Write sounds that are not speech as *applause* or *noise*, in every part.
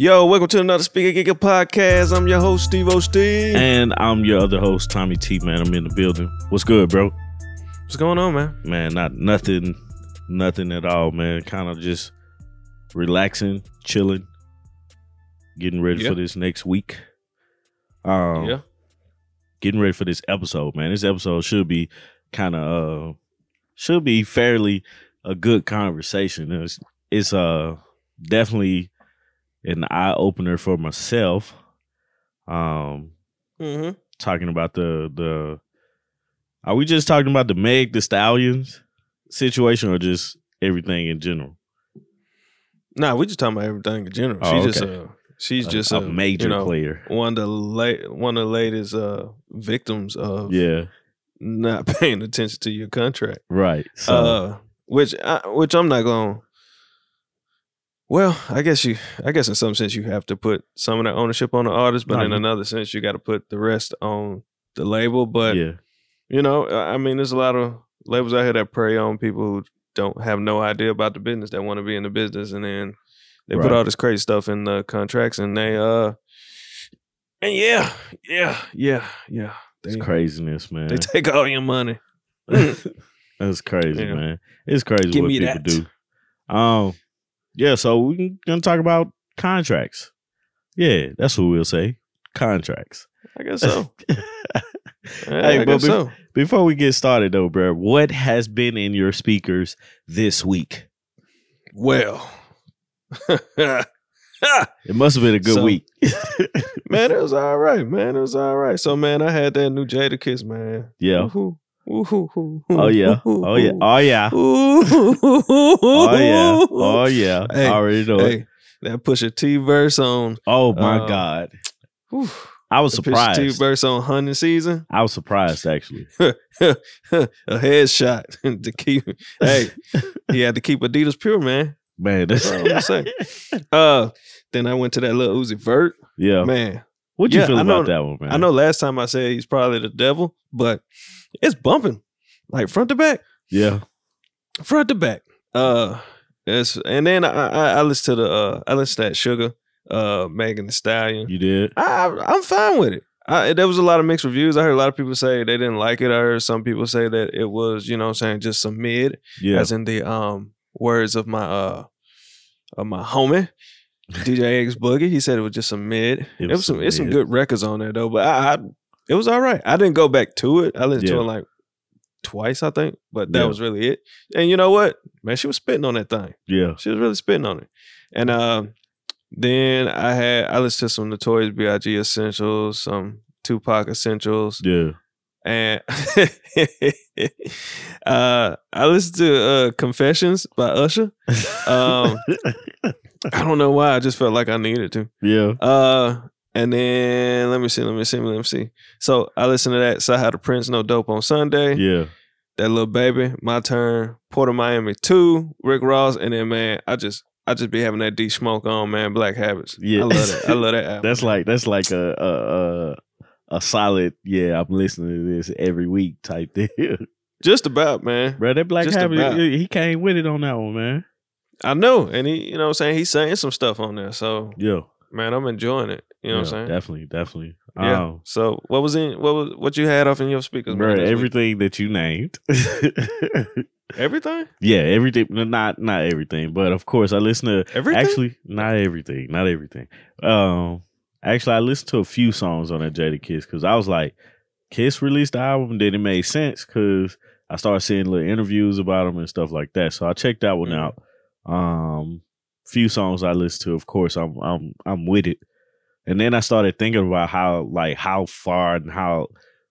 Yo, welcome to another Speaker Giga podcast. I'm your host, Steve O. Steve. And I'm your other host, Tommy T. Man, I'm in the building. What's good, bro? What's going on, man? Man, not nothing, nothing at all, man. Kind of just relaxing, chilling, getting ready Yeah. for this next week. Um, yeah. getting ready for this episode, man. This episode should be kind of uh should be fairly a good conversation. It's, it's uh definitely an eye opener for myself. Um Mm-hmm. talking about the the are we just talking about the Meg the Stallions situation or just everything in general? Nah, we just talking about everything in general. Oh, she's just okay. uh, she's A- just a, uh, major you know, player. One of the late, one of the latest uh, victims of Yeah, not *laughs* paying attention to your contract. right. So uh, which I, which I'm not going. Well, I guess you, I guess in some sense you have to put some of that ownership on the artist, but in you- another sense you got to put the rest on the label. But yeah, you know, I mean, there's a lot of labels out here that prey on people who don't have no idea about the business that want to be in the business, and then they put all this crazy stuff in the contracts, and they uh, and yeah, yeah, yeah, yeah, it's craziness, man. they take all your money. *laughs* That's crazy, *laughs* Yeah. man. It's crazy Give what me people that. do. Um, yeah. So we're gonna talk about contracts. Yeah, that's what we'll say. Contracts. I guess so. *laughs* Yeah, Hey, I but guess bef- so. Before we get started, though, bro, what has been in your speakers this week? Well, *laughs* It must have been a good So- week. Man, it *laughs* was all right, man. It was all right. So, man, I had that new Jadakiss, man. yeah. Woo-hoo. Oh yeah. Oh yeah. Oh yeah. Oh yeah. Oh yeah. Hey, I already know it. That Pusha T verse on. Oh my god. Whew, I was that Pusha T surprised. verse on Hunting Season. I was surprised actually. a headshot to keep. Hey, he had to keep Adidas pure, man. Man, that's all I'm saying. Uh, then I went to that Lil Uzi Vert, yeah. man. What you yeah, feel I know- about that one, man? I know last time I said he's probably the devil, but it's bumping like front to back, Yeah. front to back. Uh, it's and then I I, I listened to the uh I listened to that Sugar, uh, Megan Thee Stallion. You did? I I'm fine with it. I, there was a lot of mixed reviews. I heard a lot of people say they didn't like it. I heard some people say that it was, you know, what I'm saying just some mid, Yeah. as in the um words of my uh of my homie DJ X Boogie. He said it was just some mid. *laughs* It was, some some it's some good records on there though, but I, I it was all right. I didn't go back to it. I listened to it like twice, I think, but that Yeah. was really it. And you know what, man, she was spitting on that thing. Yeah. She was really spitting on it. And um, then I had I listened to some Notorious B.I.G. essentials, some Tupac essentials, Yeah. And *laughs* uh, I listened to uh, Confessions by Usher. Um, *laughs* I don't know why. I just felt like I needed to. yeah. Uh, and then let me see, let me see, let me see. So I listened to that. So I had the Prince No Dope on Sunday. Yeah. That Lil Baby, my turn. Port of Miami two, Rick Ross, and then man, I just I just be having that D smoke on, man. Black Habits. Yeah. I love that. I love that *laughs* album. That's like that's like a a a, a solid, yeah, I'm listening to this every week type thing. *laughs* just about, man. Bro, that Black Just Habit, about. he came with it on that one, man. I know, and he, you know, what I'm saying he's saying some stuff on there. So, Yeah. man, I'm enjoying it. You know what I'm saying? Definitely, definitely. Yeah. Um, So, what was in what was what you had off in your speakers? bro, man, this week? everything that you named. *laughs* everything, yeah, everything. Not not everything, but of course, I listen to everything. actually not everything, not everything. Um, actually, I listened to a few songs on that Jadakiss because I was like, Kiss released the album, then it made sense because I started seeing little interviews about him and stuff like that. So I checked that one Mhm. out. Um, few songs I listened to, of course, I'm I'm I'm with it. And then I started thinking about how like how far and how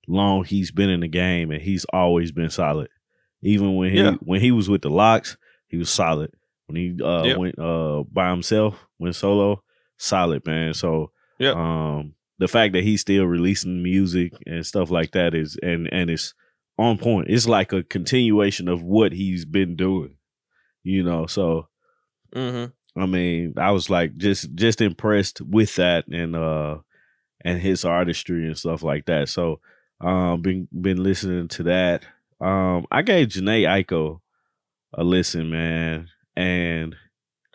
long he's been in the game, and he's always been solid. Even when he Yeah. when he was with the LOX, he was solid. When he uh, Yep. went uh, by himself, went solo, solid man. So Yep. um, the fact that he's still releasing music and stuff like that is and and it's on point. It's like a continuation of what he's been doing, you know. So Mm-hmm. I mean, I was like just just impressed with that and uh and his artistry and stuff like that. So um been been listening to that. Um I gave Jhené Aiko a listen, man. And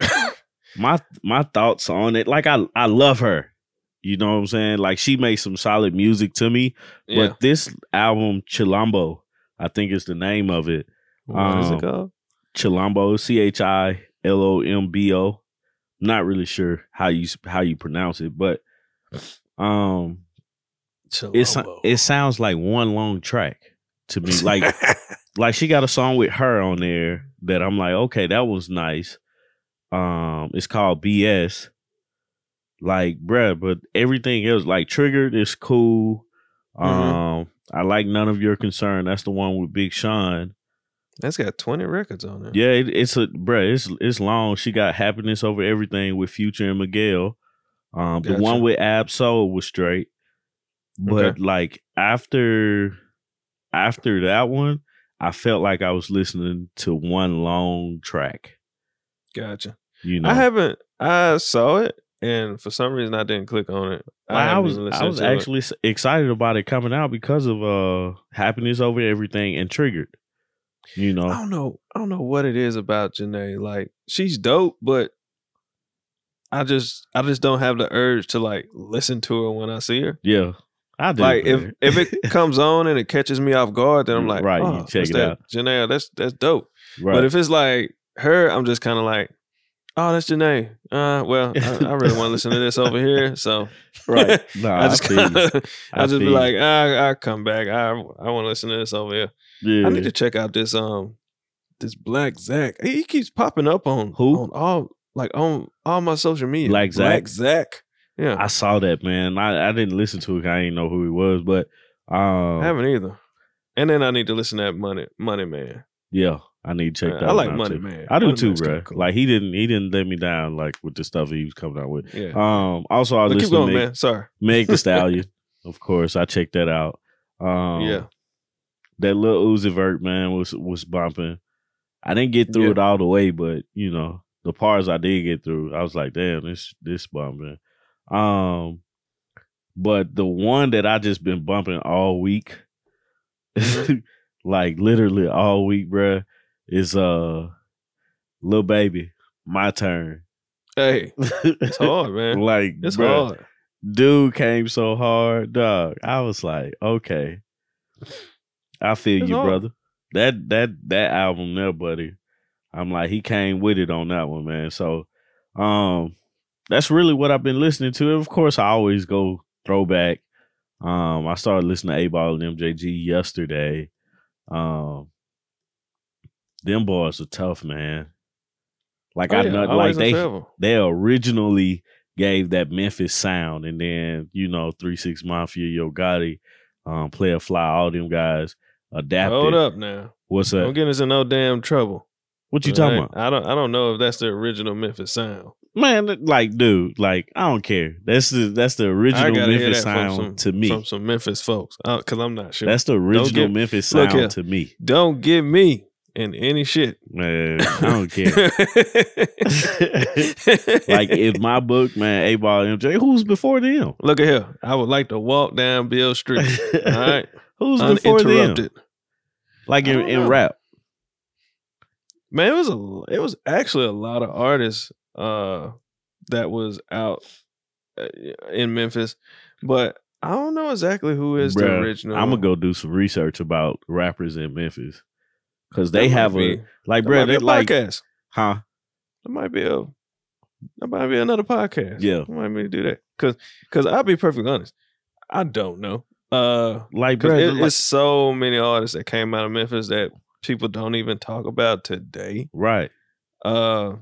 *laughs* my my thoughts on it. Like I I love her. You know what I'm saying? Like she made some solid music to me. yeah. But this album, Chilombo, I think is the name of it. What is um, it called? Chilombo, C H I L O M B O. Not really sure how you how you pronounce it, but um, it's Chilombo. it sounds like one long track to me. Like *laughs* like she got a song with her on there that I'm like, okay, that was nice. Um, it's called BS. Like, bruh, but everything else, like Triggered is cool. Um, Mhm. I like None of Your Concern. That's the one with Big Sean. That's got 20 records on it. Yeah, it, it's a bruh, it's it's long. She got Happiness Over Everything with Future and Miguel. Um, the one with Ab Soul was straight. But Okay. like after after that one, I felt like I was listening to one long track. Gotcha. You know, I haven't. I saw it, and for some reason I didn't click on it. Like, I, haven't was I was to it. actually excited about it coming out because of uh happiness over everything and triggered. You know, I don't know. I don't know what it is about Jhené. Like she's dope, but I just I just don't have the urge to like listen to her when I see her. yeah, I did. like if if it *laughs* comes on and it catches me off guard, then I'm like, Right, you oh, check it that? out. Jhené, that's that's dope. right. But if it's like her, I'm just kind of like, oh, that's Jhené. Uh, well, I, I really want to listen to this over here, so right, *laughs* nah, I just feel kind of, *laughs* I, I just be like, I I come back. I I want to listen to this over here. yeah, I need to check out this um this Black Zach. He, he keeps popping up on Who? on all like on all my social media. Black Zach? Black Zach. Yeah, I saw that man. I, I didn't listen to it. I didn't know who he was, but um, I haven't either. And then I need to listen to that Money Money Man. yeah, I need to check that. I like Money too. Man. I do Money too, bro. cool. Like he didn't he didn't let me down like with the stuff he was coming out with. yeah. Um, also I listened to Meg, man. Sorry. Meg the *laughs* Stallion. of course, I checked that out. Um, yeah. that Lil Uzi Vert man was was bumping. I didn't get through Yeah. it all the way, but you know the parts I did get through, I was like, damn, this this bumping. Um, but the one that I just been bumping all week, *laughs* like literally all week, bruh, is uh, Lil Baby, my turn. Hey, it's hard, *laughs* man. like It's bruh, hard. dude came so hard, dog. I was like, okay, I feel It's you, hard. brother. That that that album there, buddy. I'm like, he came with it on that one, man. So, um, that's really what I've been listening to. Of course, I always go throwback. Um, I started listening to 8Ball and MJG yesterday. Um, them boys are tough, man. Like Oh, I yeah, know, like they they originally gave that Memphis sound, and then you know Three Six Mafia, Yo Gotti, um, Playa Fly, all them guys adapted. Hold up now. What's Don't up? get us in no damn trouble. What you talking Right? about, I don't I don't know if that's the original Memphis sound. man? Like, dude, like I don't care. That's the that's the original Memphis sound some, to me. from some Memphis folks. Because I'm not sure. That's the original get- Memphis sound here. to me, don't get me in any shit. man. *laughs* I don't care. *laughs* like in my book, man, 8Ball, MJ, who's before them? Look at here. I would like to walk down Beale Street. *laughs* All right. who's before them? Like in, in rap. Man, it was a it was actually a lot of artists uh that was out uh, in Memphis, but I don't know exactly who is the original. I'm gonna go do some research about rappers in Memphis because they have be- a like, bro, they like, podcast. huh? That might be a that might be another podcast. Yeah. I might be to do that because because I'll be perfectly honest, I don't know. Uh, Like, bro, it, like- it's so many artists that came out of Memphis that people don't even talk about today. right? Uh,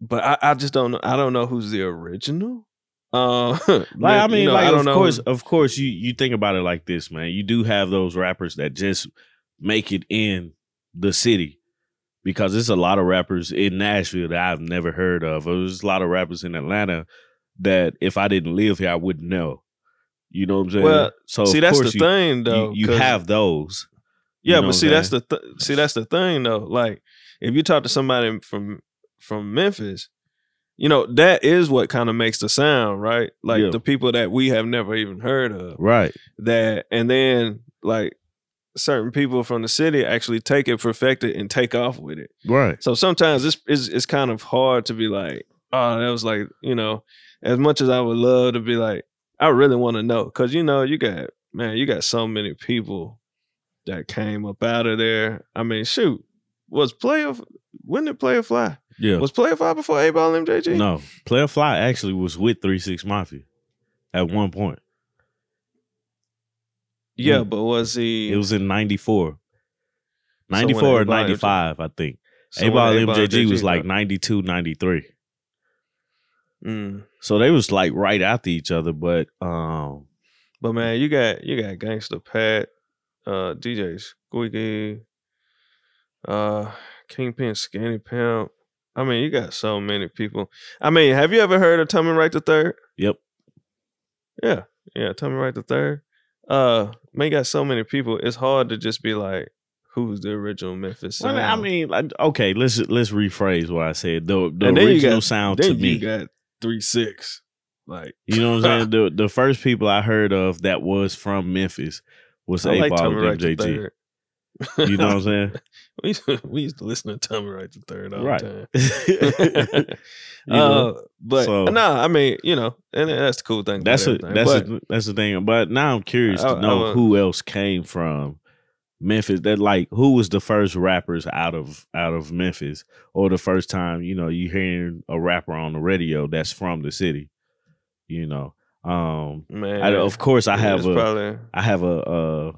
but I, I just don't know. I don't know who's the original. Uh, *laughs* Like, I mean, like, I of know. course, of course, you you think about it like this, man. You do have those rappers that just make it in the city because there's a lot of rappers in Nashville that I've never heard of. There's a lot of rappers in Atlanta that if I didn't live here, I wouldn't know. You know what I'm saying? Well, so see, that's the you, thing, though. you, you have those. You yeah, know but see, that's the th- see, that's the thing, though. Like, if you talk to somebody from from Memphis, you know that is what kind of makes the sound, right? Like Yeah. the people that we have never even heard of. Right. That, and then like certain people from the city actually take it, perfect it, and take off with it. Right. So sometimes it's it's, it's kind of hard to be like, oh, that was like, you know, as much as I would love to be like, I really want to know because you know you got man, you got so many people that came up out of there. I mean, shoot, was player when did Playa Fly? Yeah. Was Playa Fly before 8Ball MJG? no, Playa Fly actually was with Three Six Mafia at one point. Yeah, Mm. but was he? It was in 94. when 94 or 95, I think. so 8Ball when MJG was like dropped. 92, 93. Mm. So they was like right after each other, but um But man, you got you got Gangsta Pat, uh, DJ Squeaky, uh, Kingpin Skinny Pimp. I mean, you got so many people. I mean, have you ever heard of Tommy Wright the Third? Yep. Yeah, yeah, Tommy Wright the Third. Uh, man, got so many people. It's hard to just be like, who's the original Memphis? well. I mean, like, okay, let's let's rephrase what I said. The the original got- sound to me. got three six. Like You know what I'm saying? *laughs* the the first people I heard of that was from Memphis was I A like Ball and MJG. You know what I'm *laughs* saying? we, used to, we used to listen to Tommy Wright the Third all Right. the time. *laughs* You *laughs* know? uh, but So- no, I mean, you know, and that's the cool thing. That's a, that's But a, that's the thing. But now I'm curious I- to know I who else came from Memphis. That like who was the first rappers out of out of Memphis, or the first time you know you hearing a rapper on the radio that's from the city. You know, um, man, I, of course I have a probably I have a uh,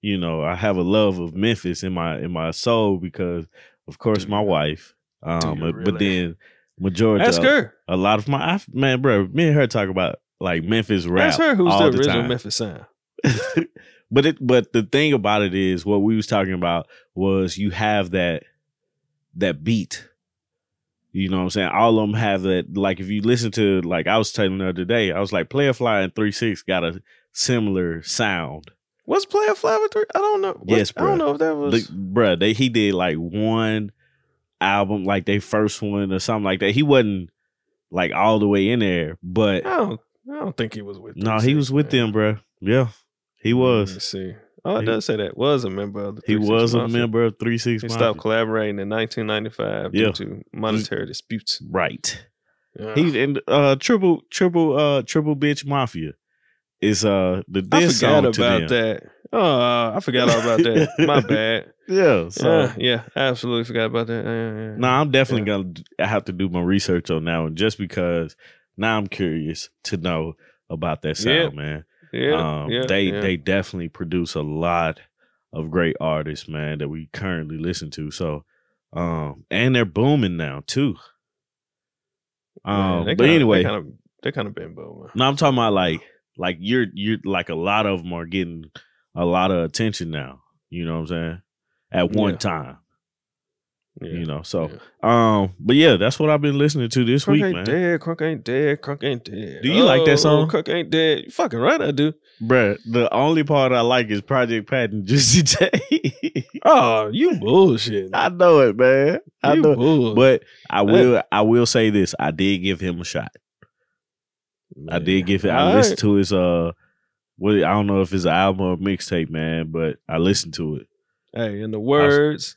you know I have a love of Memphis in my in my soul because of course Do my wife. Um, you but really? then majority ask of, her. a lot of my I, man, bro, me and her talk about like Memphis rap. Ask her who's all the the original time. Memphis sound. *laughs* but it but the thing about it is what we was talking about was you have that that beat. You know what I'm saying? All of them have that like if you listen to like I was telling the other day, I was like Playa Fly and 3 6 got a similar sound. What's Player Three? I don't know. Yes, I don't know if that was. Bruh, they he did like one album, like they first one or something like that. He wasn't like all the way in there, but I don't. I don't think he was with. no, 3 he was with man. them, bruh. Yeah, he was. Let me see. Oh, it does say that was a member of the. He 3 6 was a Mafia. member of Three Six. He Mafia. stopped collaborating in 1995 Yeah. due to monetary disputes. Right. Yeah. He and uh triple triple uh triple bitch mafia is uh the I diss forgot song to about that. Oh, I forgot all about that. My *laughs* bad. Yeah. So yeah, yeah, I absolutely forgot about that. Yeah, yeah. no, I'm definitely gonna d- I have to do my research on that one just because now I'm curious to know about that sound, Yeah. man. yeah, um, yeah, they yeah. they definitely produce a lot of great artists, man, that we currently listen to. So, um, and they're booming now too. Man, Um, they but kinda- anyway, they kind of they kind of been booming. no, I'm talking about like like you're you're like a lot of them are getting a lot of attention now. You know what I'm saying? At one Yeah. time, Yeah. you know. So, yeah. um, but yeah, that's what I've been listening to this Crunk week, ain't man. dead. Crunk ain't dead. Crunk ain't dead. Do you like that Oh, song? Crunk ain't dead. You fucking right, I do. Bruh, the only part I like is Project Pat and Juicy J. Oh, you bullshit. I know it, man. I you know. bull. But I will I will say this. I did give him a shot. I did give it I All listened right. to his uh what I don't know if it's an album or mixtape, man, but I listened to it. Hey, in the words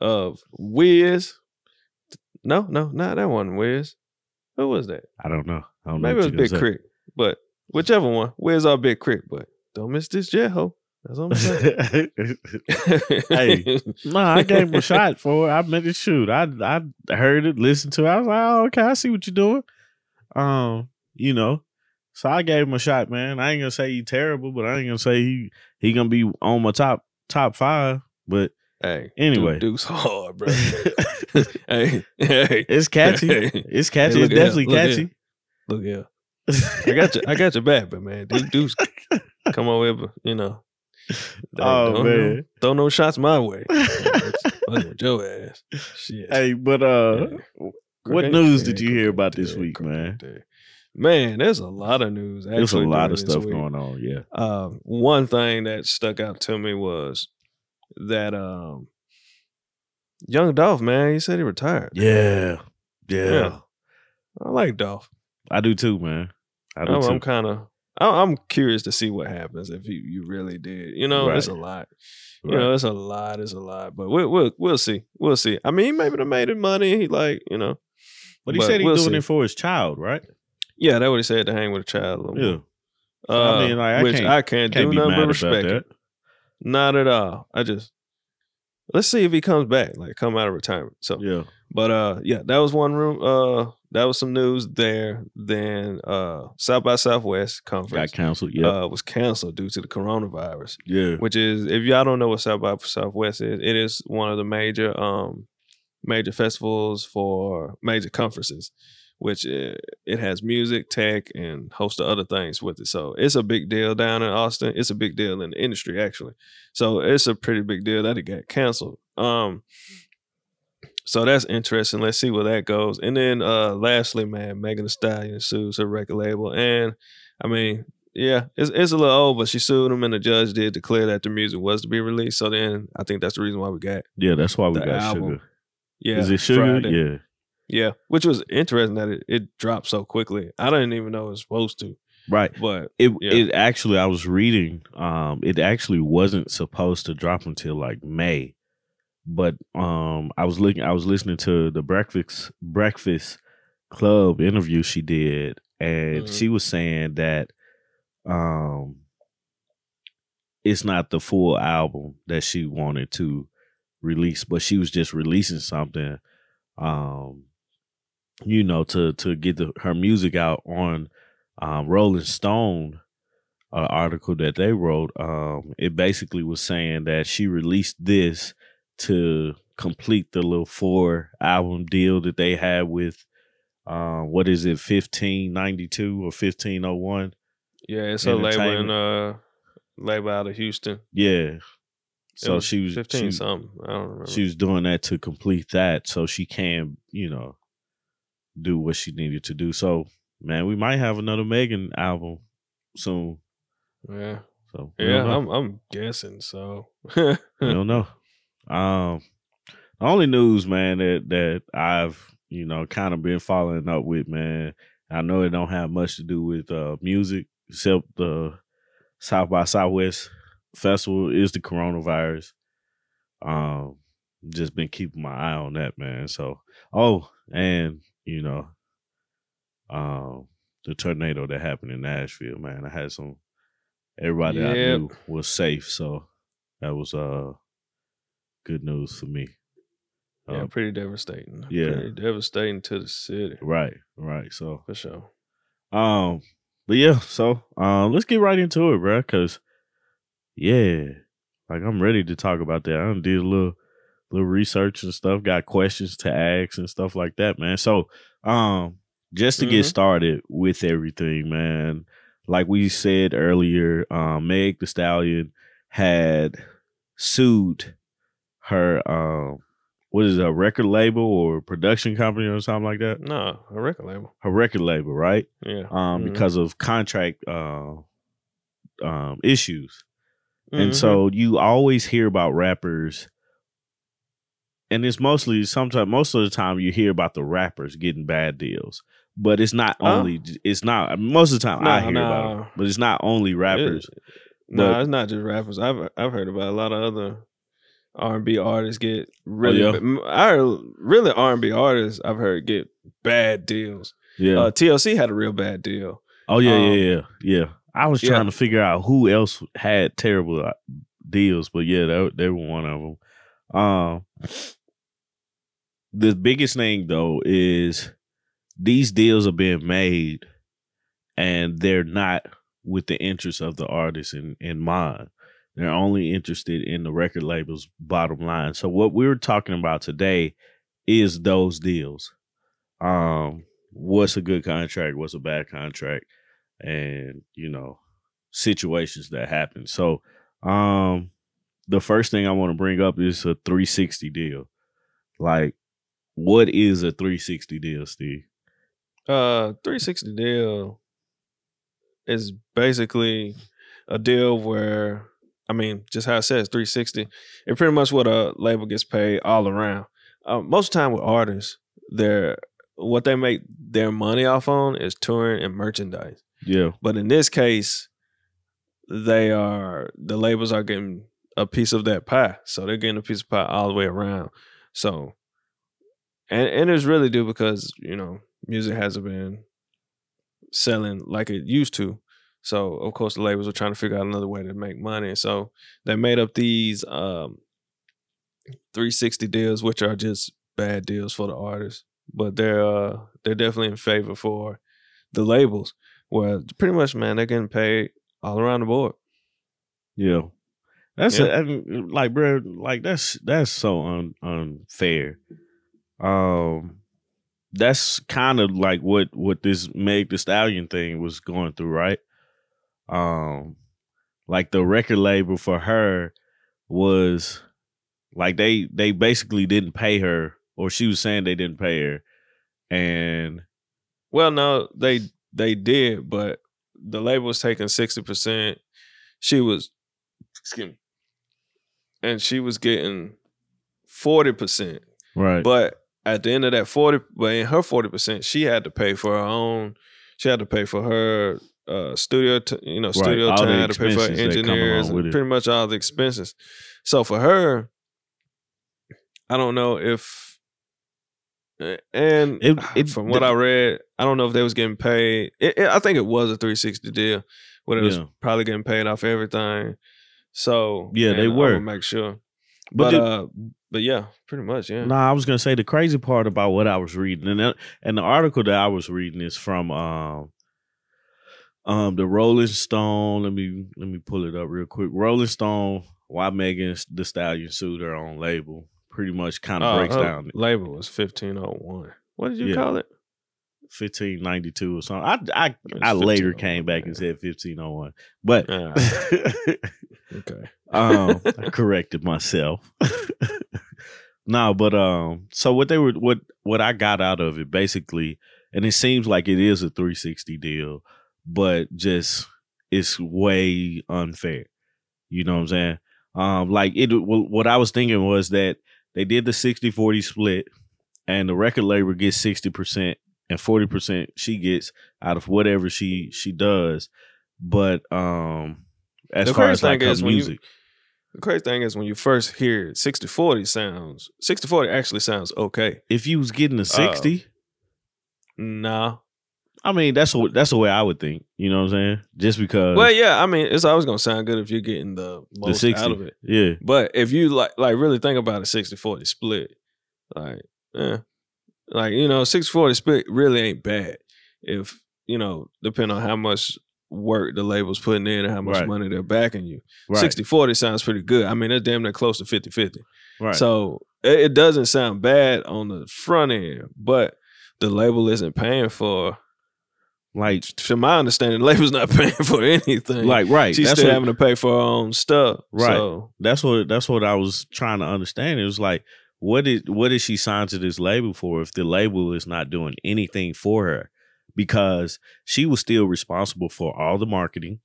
of Wiz. No, no, not that one. Wiz. Who was that? I don't know. I don't know. Maybe it was Big K.R.I.T., but whichever one. Wiz or Big K.R.I.T., but don't miss this jet ho. That's what I'm saying. *laughs* Hey. *laughs* no, I gave him a shot for it. I meant to shoot. I I heard it, listened to it. I was like, oh, okay, I see what you're doing. Um, you know. So I gave him a shot, man. I ain't gonna say he terrible, but I ain't gonna say he he gonna be on my top top five. But Hey, Anyway. Duke's hard, bro. it's *laughs* *laughs* hey, hey, catchy. Hey. It's catchy. Hey, it's definitely look catchy. look here. I got you. I *laughs* got your back, but man, Duke Deuce come on with, you know. Oh, don't, man. don't throw no shots my way. With your ass. Shit. hey, but uh, Hey. what news did you hear about this week, man? dead. Man, there's a lot of news. there's a lot of stuff week. going on. Yeah. Um, one thing that stuck out to me was that um, young Dolph, man, he said he retired. Yeah. Yeah. Yeah. I like Dolph. I do too, man. I do I'm, too. I'm kind of, I'm curious to see what happens if you, you really did. You know, it's a Right. lot. You know, it's a lot. It's a lot. But we'll we'll we'll see. We'll see. I mean, he maybe done made it money. He like you know. but he but said he's we'll doing see. it for his child, right? Yeah, that's what he said to hang with a child. A little Yeah. So, I Uh, mean, like, I which can't- I can't, Can't do nothing but respect that. it. Not at all. I just let's see if he comes back, like come out of retirement. So, Yeah. but uh, yeah, that was one room. Uh, that was some news there. Then uh, South by Southwest conference Got canceled. Yeah. uh was canceled due to the coronavirus. yeah. Which is, if y'all don't know what South by Southwest is, it is one of the major um major festivals for major conferences. Which it, it has music, tech, and host of other things with it. So it's a big deal down in Austin. It's a big deal in the industry actually. So it's a pretty big deal that it got canceled. Um, so that's interesting. Let's see where that goes. And then uh lastly, man, Megan Thee Stallion sues her record label. And I mean, yeah, it's it's a little old, but she sued him and the judge did declare that the music was to be released. So then I think that's the reason why we got Yeah. That's why we got album. sugar. yeah. Is it sugar? Friday. Yeah. Yeah. Which was interesting that it, it dropped so quickly. I didn't even know it was supposed to. Right. But It Yeah. it actually I was reading um it actually wasn't supposed to drop until like May. But um I was looking I was listening to the breakfast breakfast club interview she did and Mhm. she was saying that um it's not the full album that she wanted to release but she was just releasing something um you know to to get the, her music out on um, Rolling Stone uh, article that they wrote, um, it basically was saying that she released this to complete the little four album deal that they had with um, what is it, fifteen ninety two or fifteen oh one? yeah, it's a label in uh label out of Houston. Yeah. So was she was fifteen she, something. I don't remember. she was doing that to complete that, so she can you know do what she needed to do. So man, we might have another Megan album soon. yeah. So Yeah. I'm I'm guessing so. I don't know. Um, the only news, man, that that I've you know kind of been following up with, man. I know it don't have much to do with uh music except the South by Southwest festival is the coronavirus. Um, just been keeping my eye on that, man. So, oh, and you know, um, the tornado that happened in Nashville, man. I had some everybody I knew was safe, so that was uh good news for me. yeah, Um, pretty devastating. yeah. Pretty devastating to the city. right, right. So For sure. Um, but yeah, so um, let's get right into it, bro. Cause yeah, like I'm ready to talk about that. I did a little little research and stuff. Got questions to ask and stuff like that, man. So um, just to get Mhm. started with everything, man. Like we said earlier, um, Meg the Stallion had sued her um, what is it, a record label or production company or something like that? No, a record label. Her record label, right? Yeah. um, Mhm. because of contract uh, um, issues. Mhm. And so you always hear about rappers, and it's mostly sometimes most of the time you hear about the rappers getting bad deals, but it's not only it's not most of the time I No, hear about no. it, but it's not only rappers. It- no, but- it's not just rappers. I've I've heard about a lot of other R and B artists get really. yeah? ba- m- I really R and B artists I've heard get bad deals. yeah. Uh, TLC had a real bad deal. oh yeah, um, yeah, yeah, yeah. I was yeah. trying to figure out who else had terrible uh, deals, but yeah, they, they were one of them. Um, the biggest thing though is these deals are being made, and they're not with the interest of the artist in in mind. They're only interested in the record label's bottom line. So what we're talking about today is those deals. Um, what's a good contract? What's a bad contract? And you know, situations that happen. So, um, the first thing I want to bring up is a 360 deal. Like, what is a 360 deal, Steve? Uh, 360 deal is basically a deal where, I mean, just how it says 360, it pretty much what a label gets paid all around. Uh, most of the time with artists, they're what they make their money off on is touring and merchandise. Yeah. But in this case, they are the labels are getting a piece of that pie. So they're getting a piece of pie all the way around. So and and it's really due because, you know, music hasn't been selling like it used to. So of course the labels are trying to figure out another way to make money. So they made up these um 360 deals, which are just bad deals for the artists. But they're uh they're definitely in favor for the labels. Where pretty much man, they're getting paid all around the board. Yeah. That's Yeah. A, I mean, like, bro, like that's that's so un, unfair. Um, that's kind of like what what this Meg the Stallion thing was going through, right? Um, like the record label for her was like they they basically didn't pay her, or she was saying they didn't pay her, and Well, no, they they did, but the label was taking sixty percent. She was, excuse me, and she was getting forty percent. right, But at the end of that forty, but in her forty percent, she had to pay for her own. She had to pay for her uh, studio, t- you know, studio the time. Had to pay for her expenses that come along engineers, and pretty much all the expenses. So for her, I don't know if, and It- it- from what I read, I don't know if they was getting paid. It, I think it was a three sixty deal, where it was probably getting paid off everything. So Yeah, they were. Make sure. But But the- uh, but yeah, pretty much, yeah. Nah, I was gonna say the crazy part about what I was reading, and that, and the article that I was reading is from um, um, the Rolling Stone. Let me let me pull it up real quick. Rolling Stone, why Megan Thee Stallion sued her own label, pretty much kind of Oh, breaks down Label was fifteen oh one. What did you Yeah. call it? fifteen ninety two or something. I I, I later came back and said fifteen oh one, but *laughs* okay. um, *laughs* I corrected myself. *laughs* no, but um, so what they were what what I got out of it basically, and it seems like it is a 360 deal, but just it's way unfair. You know what I'm saying? Um, like it. wh- What I was thinking was that they did the 60-40 split, and the record label gets 60 percent, and 40 percent she gets out of whatever she she does. But um, as The far crazy as like is when you- The crazy thing is when you first hear it, 60-40 sounds 60-40 actually sounds okay. if you was getting a 60 No. i mean that's what that's the way i would think you know what i'm saying just because Well, yeah, I mean, it's always gonna sound good if you're getting the the most 60 out of it. yeah But if you like like really think about a 60-40 split, like, eh, like, you know, 60-40 split really ain't bad. If, you know, depending on how much work the label's putting in and how much Right. money they're backing you. right 60-40 sounds pretty good. I mean, they're damn near close to 50-50. right So it, it doesn't sound bad on the front end, but the label isn't paying for. like To my understanding, *laughs* the label's not paying for anything. like right she's that's still what, having to pay for her own stuff. Right. So, that's what that's what i was trying to understand it was like what did what did she sign to this label for if the label is not doing anything for her because she was still responsible for all the marketing.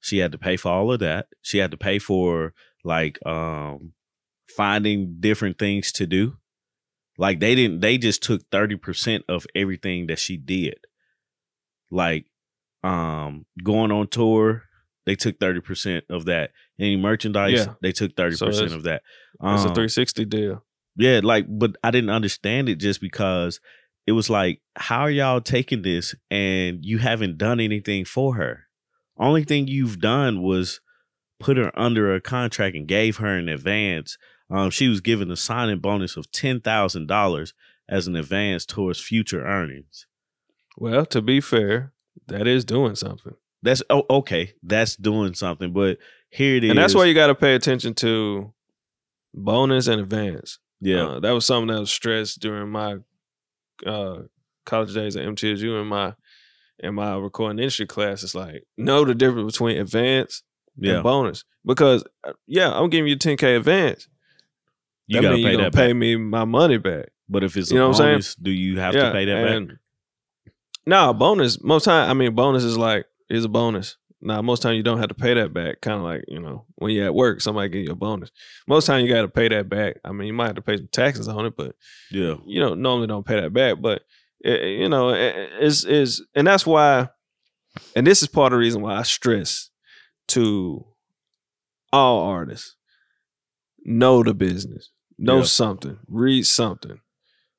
She had to pay for all of that. She had to pay for like um finding different things to do. Like they didn't they just took 30% of everything that she did. Like um going on tour they took 30% of that. Any merchandise Yeah. they took 30% So of that. It's a Um, 360 deal. yeah, like, but I didn't understand it just because it was like, how are y'all taking this and you haven't done anything for her? Only thing you've done was put her under a contract and gave her an advance. Um, she was given a signing bonus of ten thousand dollars as an advance towards future earnings. Well, to be fair, that is doing something. That's oh, okay. That's doing something, but here it is, And that's why you got to pay attention to bonus and advance. yeah, Uh, that was something that was stressed during my uh, college days at MTSU and my in my recording industry class. It's like know the difference between advance yeah. and bonus because uh, yeah, I'm giving you 10k advance. You that gotta pay you're gonna that pay back. me my money back. But if it's You a know what I'm saying? do you have to pay that back? No, bonus. Most time, I mean, bonus is like is a bonus. Now, most time you don't have to pay that back. Kind of like you know when you're at work, somebody give you a bonus. Most time you got to pay that back. I mean, you might have to pay some taxes on it, but Yeah, you know normally don't pay that back. But it, you know, it, it's is and that's why and this is part of the reason why I stress to all artists know the business, know Yeah. something, read something.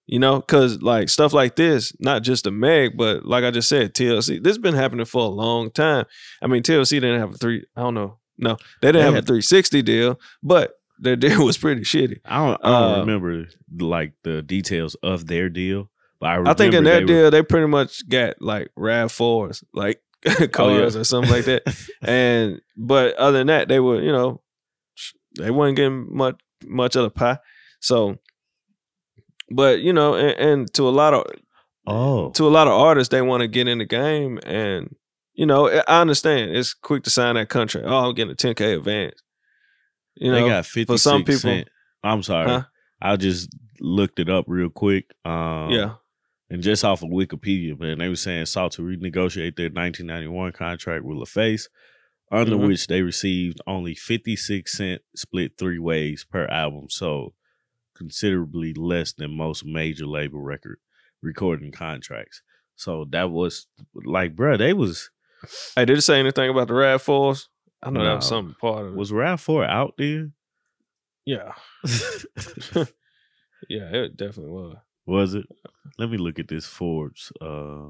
You know, because like stuff like this, not just a Meg, but like I just said, TLC. This has been happening for a long time. I mean, TLC didn't have a three. I don't know. No, they didn't They have a 360 deal, but their deal *laughs* was pretty shitty. I don't, I don't Uh, remember like the details of their deal, but I, I think in their they were- deal, they pretty much got like Rav fours, like *laughs* cars or something like that. *laughs* And but other than that, they were you know they weren't getting much much of the pie. So, but you know, and, and to a lot of oh, to a lot of artists, they want to get in the game, and you know, I understand it's quick to sign that contract. Oh, I'm getting a 10k advance. You know, they got fifty for some people- Cent. I'm sorry, Huh? I just looked it up real quick. Um, yeah, And just off of Wikipedia, man, they were saying sought to renegotiate their 1991 contract with LaFace, under Mhm. which they received only 56 cent split three ways per album, so considerably less than most major label record recording contracts. So that was like, bruh, they was hey, did it say anything about the Rav fours? I know that was No. something part of it. was Rav Four out there? yeah, *laughs* yeah, it definitely was. was it? Let me look at this Forbes. Uh,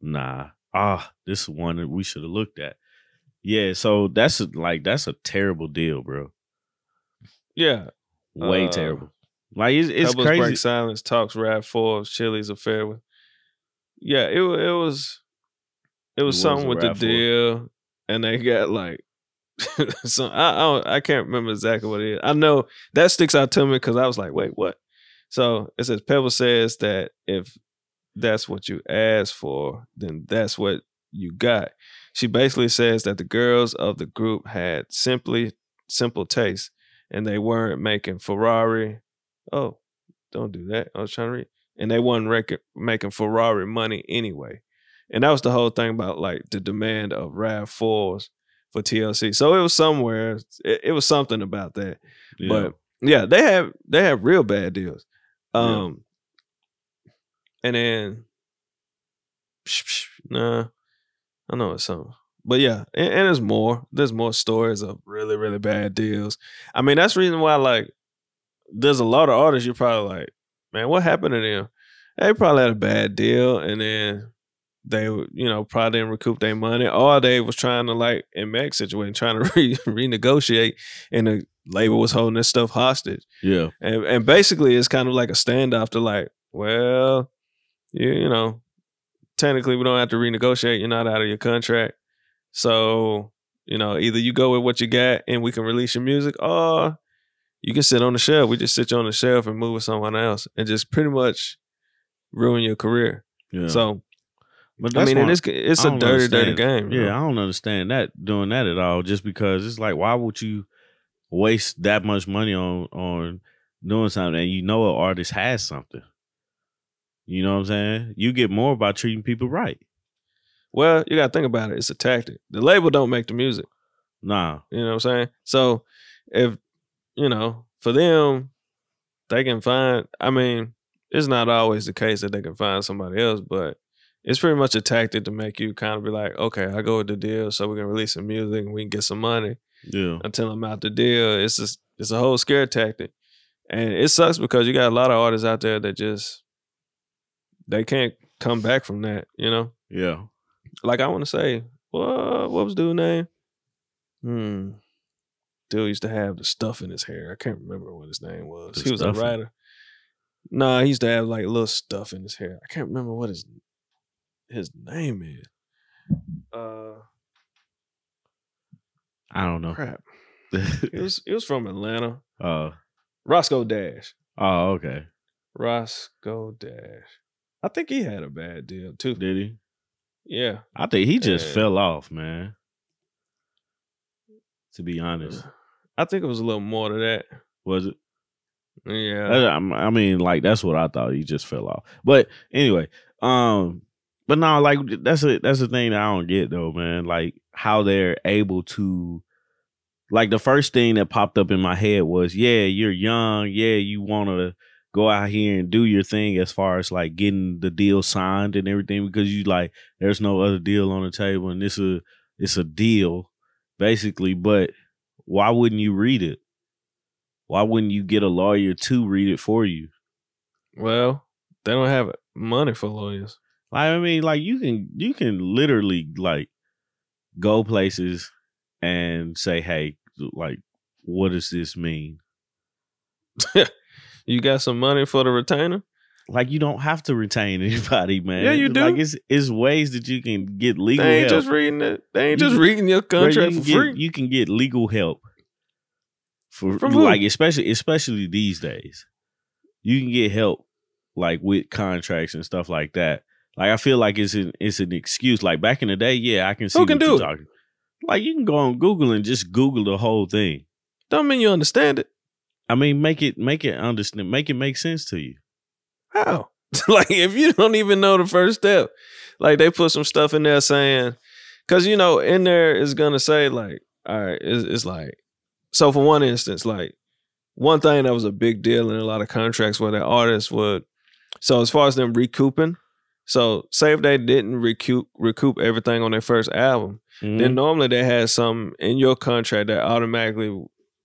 nah. Ah, this one that we should have looked at. Yeah, so that's a, like that's a terrible deal, bro. Yeah, Way Uh, terrible. Like it's, it's Pebbles crazy. Break Silence talks RAV4s, Chili's affair with. Yeah, it it was, it was was something with the Forbes. deal, and they got like, *laughs* so I I, don't, I can't remember exactly what it is. I know that sticks out to me because I was like, wait, what? So it says Pebble says that if that's what you asked for, then that's what you got. She basically says that the girls of the group had simply simple taste and they weren't making Ferrari. Oh, don't do that. I was trying to read. And they weren't rec- making Ferrari money anyway. And that was the whole thing about like the demand of RAV4s for TLC. So it was somewhere, it, it was something about that. Yeah. But yeah, they have they have real bad deals. Yeah. Um and then nah, I know it's something. But yeah, and, and there's more. There's more stories of really, really bad deals. I mean, that's the reason why like there's a lot of artists you're probably like, man, what happened to them? They probably had a bad deal and then they you know probably didn't recoup their money or they was trying to like in Meg's situation trying to *laughs* re- renegotiate and the label was holding this stuff hostage yeah. and and basically it's kind of like a standoff to like well you, you know technically we don't have to renegotiate you're not out of your contract so you know either you go with what you got and we can release your music or you can sit on the shelf we just sit you on the shelf and move with someone else and just pretty much ruin your career Yeah. so but I mean, and it's it's a dirty, dirty game. Yeah, know? I don't understand that doing that at all. Just because it's like, why would you waste that much money on on doing something and you know an artist has something? You know what I'm saying? You get more by treating people right. Well, you got to think about it. It's a tactic. The label don't make the music. Nah, You know what I'm saying? So if you know, for them, they can find. I mean, it's not always the case that they can find somebody else, but it's pretty much a tactic to make you kind of be like, okay, I go with the deal, so we can release some music and we can get some money. yeah, until I'm out the deal. It's just it's a whole scare tactic, and it sucks because you got a lot of artists out there that just they can't come back from that. You know, yeah. Like I want to say, what what was dude name? Hmm. Dude used to have the stuff in his hair. I can't remember what his name was. The he was a stuffing? writer. Nah, he used to have like little stuff in his hair. I can't remember what his his name is. Uh, I don't know. crap. *laughs* It was it was from Atlanta. uh, Roscoe Dash. oh, okay. Roscoe Dash. I think he had a bad deal too. Did he? Yeah. I think he just fell off, man. To be honest, I think it was a little more to that. was it? Yeah. I, mean, like that's what I thought. He just fell off. But anyway, um, but no, like that's a that's the thing that I don't get though, man. Like how they're able to, like the first thing that popped up in my head was, yeah, you're young, yeah, you want to go out here and do your thing as far as like getting the deal signed and everything because you like there's no other deal on the table and this is it's a deal basically but why wouldn't you read it? Why wouldn't you get a lawyer to read it for you? Well, they don't have money for lawyers. like i mean like you can you can literally like go places and say hey like what does this mean *laughs* You got some money for the retainer? like you don't have to retain *laughs* anybody, man. Yeah, you do. Like it's it's ways that you can get legal They ain't help. just reading it. They ain't You just reading your contract you for get, free. You can get legal help for From who? like especially especially these days. You can get help like with contracts and stuff like that. Like I feel like it's an it's an excuse. Like back in the day, yeah, I can see Who can do it? talking. Like you can go on Google and just Google the whole thing. Don't mean you understand it. I mean, make it make it understand, make it make sense to you. How? *laughs* like if you don't even know the first step, like they put some stuff in there saying, because you know in there is gonna say like, all right, it's, it's like, so for one instance, like one thing that was a big deal in a lot of contracts where the artists would, so as far as them recouping, so say if they didn't recoup recoup everything on their first album, Mhm. then normally they had some in your contract that automatically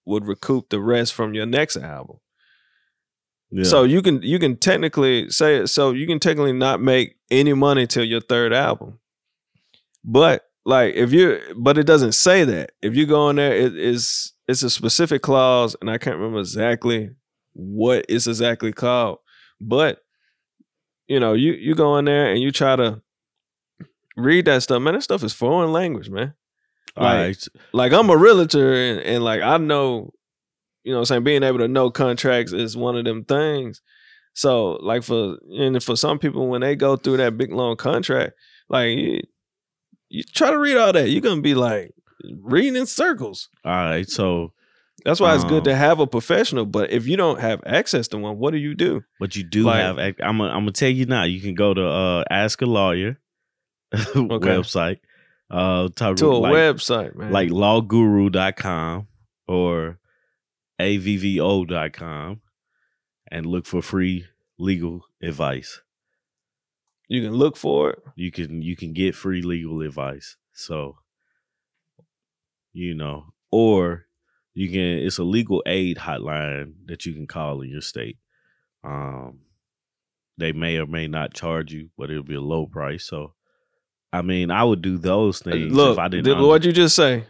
would recoup the rest from your next album. Yeah. So you can you can technically say it. So you can technically not make any money till your third album. But like if you but it doesn't say that. If you go in there, it is it's a specific clause, and I can't remember exactly what it's exactly called. But you know, you you go in there and you try to read that stuff. Man, that stuff is foreign language, man. All like- right. Like I'm a realtor and, and like I know, you know what I'm saying, being able to know contracts is one of them things. So like for and for some people when they go through that big long contract, like you, you try to read all that, you're gonna be like reading in circles. All right. So That's why it's good Um, to have a professional. But if you don't have access to one, what do you do? But you do Like- have. I'm. gonna- I'm gonna tell you now. You can go to uh, Ask a Lawyer *laughs* website. Uh, talk To a like, website, man. like lawguru.com or avvo.com and look for free legal advice. you can look for it. You can you can get free legal advice. So you know, or you can it's a legal aid hotline that you can call in your state. Um they may or may not charge you, but it'll be a low price. So I mean, I would do those things Look, if I didn't did, what you just say?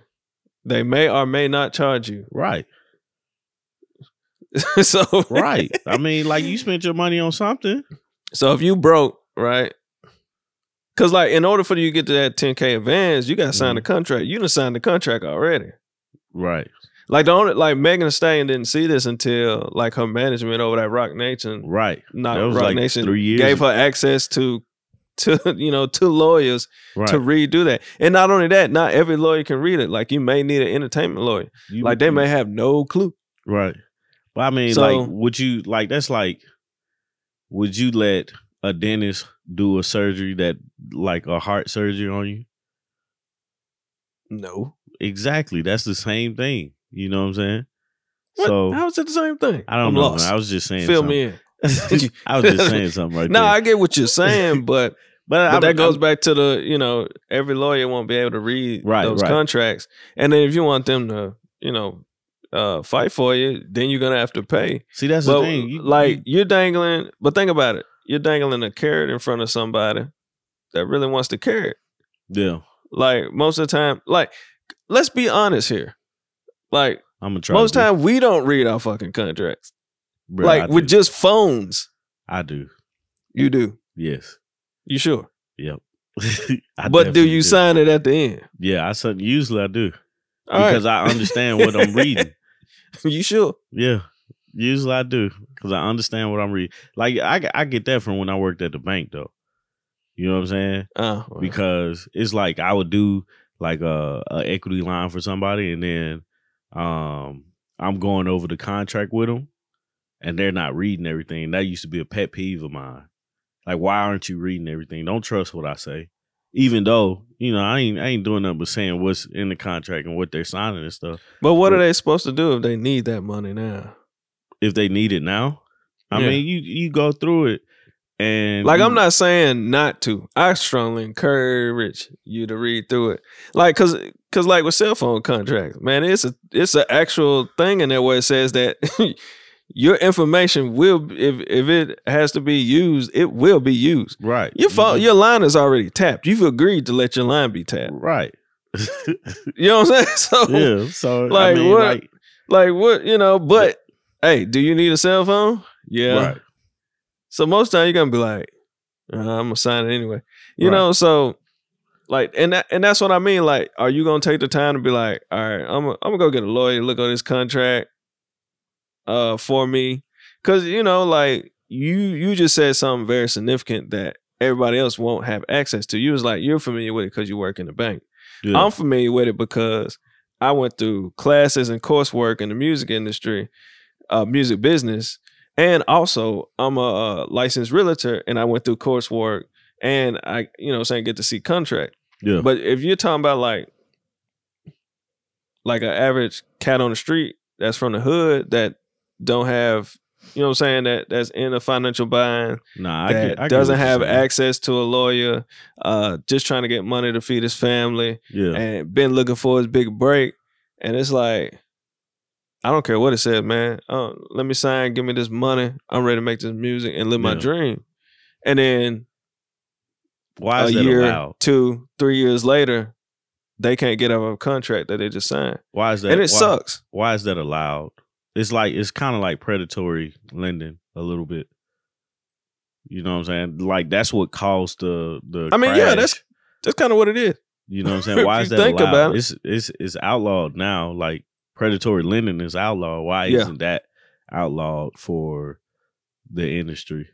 They may or may not charge you. right. *laughs* so Right. I mean, like you spent your money on something. So if you broke, right? Cause like in order for you to get to that 10K advance, you gotta sign the mm-hmm. contract. You done signed the contract already. Right. Like the only like Megan Thee Stallion didn't see this until like her management over at Roc Nation, Right. not Roc like Nation, three years gave her access to to *laughs* you know to lawyers Right. to redo that. And not only that, not every lawyer can read it. Like you may need an entertainment lawyer. You- Like they may have no clue. Right. But I mean, So- like, would you like that's like, would you let a dentist do a surgery that like a heart surgery on you? No. Exactly. That's the same thing. You know what I'm saying? What? So How is it the same thing? I don't I'm know. lost. I was just saying. Fill something. me in. *laughs* I was just *laughs* saying something right there. No, there. I get what you're saying, but but but I, that goes I'm- back to the you know every lawyer won't be able to read Right, those right. contracts, and then if you want them to you know uh, fight for you, then you're gonna have to pay. See, that's But the thing. You, like you- you're dangling, but think about it, you're dangling a carrot in front of somebody that really wants the carrot. yeah, Like most of the time, like let's be honest here, like I'm gonna try. most do- time we don't read our fucking contracts, I like with just phones. I do. You do, Yes. You sure? Yep. *laughs* But do you sign it at the end? Yeah, I said usually I do All right. because I understand what I'm reading. *laughs* you sure? Yeah, usually I do because I understand what I'm reading. Like I, I get that from when I worked at the bank though. You know what I'm saying? Oh, well. Because it's like I would do like a, a equity line for somebody, and then um I'm going over the contract with them, and they're not reading everything. That used to be a pet peeve of mine. Like, why aren't you reading everything? Don't trust what I say. Even though, you know, I ain't I ain't doing nothing but saying what's in the contract and what they're signing and stuff. But what are they supposed to do if they need that money now? If they need it now, I Yeah. mean, you you go through it, and Like you- I'm not saying not to. I strongly encourage you to read through it. Like cause cause like with cell phone contracts, man, it's a it's an actual thing in there where it says that *laughs* your information will if if it has to be used, it will be used. right. Your phone, Mhm. your line is already tapped. You've agreed to let your line be tapped. right. You know what I'm saying? *laughs* So yeah. So Like, I mean, what- like like what, you know, but hey, do you need a cell phone? Yeah. right. So most time you're gonna be like, uh, I'm gonna sign it anyway. You Right. know, so like, and that, and that's what I mean. Like, are you gonna take the time to be like, all right, I'm gonna, I'm gonna go get a lawyer look on this contract, uh, for me, because you know, like you you just said something very significant that everybody else won't have access to. You was like, you're familiar with it because you work in the bank. Yeah. I'm familiar with it because I went through classes and coursework in the music industry, uh, music business, and also I'm a, uh licensed realtor, and I went through coursework, and I, you know, saying get to see contract. yeah. But if you're talking about like, like an average cat on the street that's from the hood that don't have, you know, what I'm saying that that's in a financial bind, nah, I that get, I get doesn't have access to a lawyer, uh, just trying to get money to feed his family Yeah. and been looking for his big break. And it's like, I don't care what it says, man. Uh, let me sign, give me this money. I'm ready to make this music and live my dream. And then Why a is that year, allowed? two, three years later, they can't get out of a contract that they just signed. Why is that? and it why, sucks. Why is that allowed? It's like it's kind of like predatory lending a little bit. You know what I'm saying? Like that's what caused the the. I mean, yeah, that's- That's kind of what it is. You know what I'm *laughs* saying? Why is that think allowed? about it. It's it's it's outlawed now. Like predatory lending is outlawed. Why Yeah. isn't that outlawed for the industry?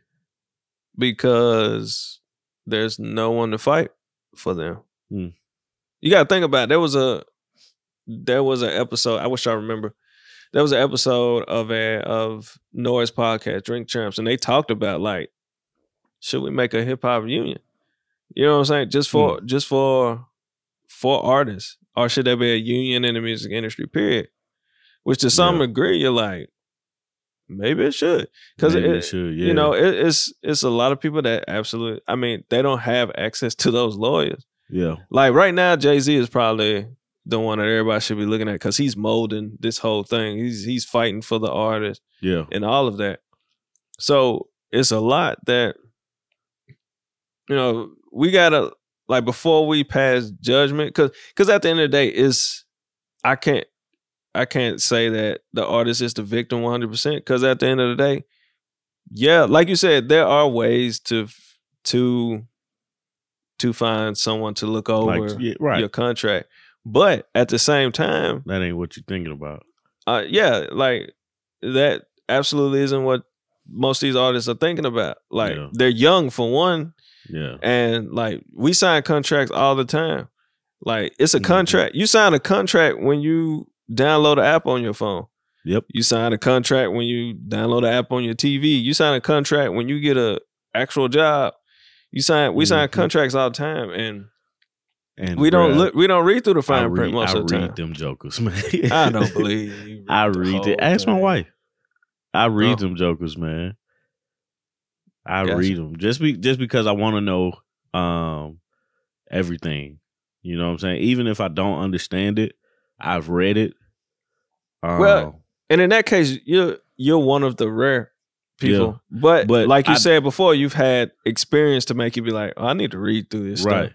because there's no one to fight for them. Hmm. You got to think about it. there was a there was an episode. I wish I remember. There was an episode of a of Nore's podcast, Drink Champs, and they talked about like, should we make a hip hop union? You know what I'm saying? Just for hmm. just for for artists, or should there be a union in the music industry? Period. Which to some Yeah. degree, you're like, maybe it should because it, it should. Yeah. you know, it, it's it's a lot of people that absolutely. I mean, they don't have access to those lawyers. yeah. Like right now, Jay Z is probably the one that everybody should be looking at because he's molding this whole thing. He's he's fighting for the artist Yeah. and all of that. So it's a lot that you know we gotta like before we pass judgment because because at the end of the day, it's I can't I can't say that the artist is the victim one hundred percent because at the end of the day, yeah, like you said, there are ways to to to find someone to look over Like yeah, right. your contract, but at the same time, That ain't what you're thinking about. uh, yeah, like that absolutely isn't what most of these artists are thinking about. Like Yeah. they're young for one, Yeah. and like we sign contracts all the time. Like it's a Mhm. contract. You sign a contract when you download an app on your phone. Yep. You sign a contract when you download an app on your TV. You sign a contract when you get a actual job. You sign. We sign Mhm. contracts all the time, and And we don't bruh, look. We don't read through the I fine read, print most I of the read them jokers, *laughs* man. I don't believe you. I read it. Ask my wife. I read Oh. them jokers, man. I Gotcha. read them just be just because I want to know um everything. You know what I'm saying? Even if I don't understand it, I've read it. Um, Well, And in that case, you're you're one of the rare people. But, But like you I- said before, you've had experience to make you be like, oh, I need to read through this right.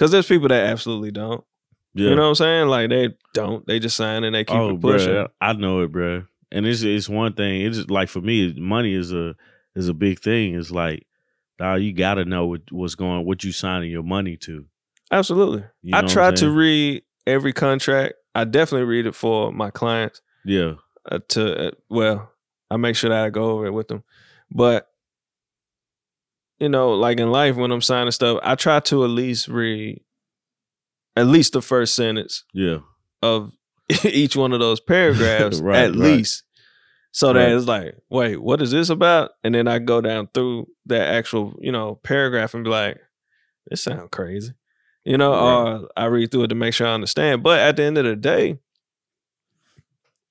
Because there's people that absolutely don't. Yeah. You know what I'm saying? Like they don't. They just sign and they keep oh, it pushing. bruh, I know it, bro. And it's it's one thing. It's like for me, money is a is a big thing. It's like, dog, you got to know what, what's going, what you signing your money to. Absolutely. You know I try to read every contract. I definitely read it for my clients. Yeah, uh, to uh, well, I make sure that I go over it with them. But you know, like in life when I'm signing stuff, I try to at least read at least the first sentence yeah, of *laughs* each one of those paragraphs *laughs* Right, at right. least. So that it's like, wait, what is this about? And then I go down through that actual, you know, paragraph and be like, this sounds crazy. You know, Right. or I read through it to make sure I understand. But at the end of the day,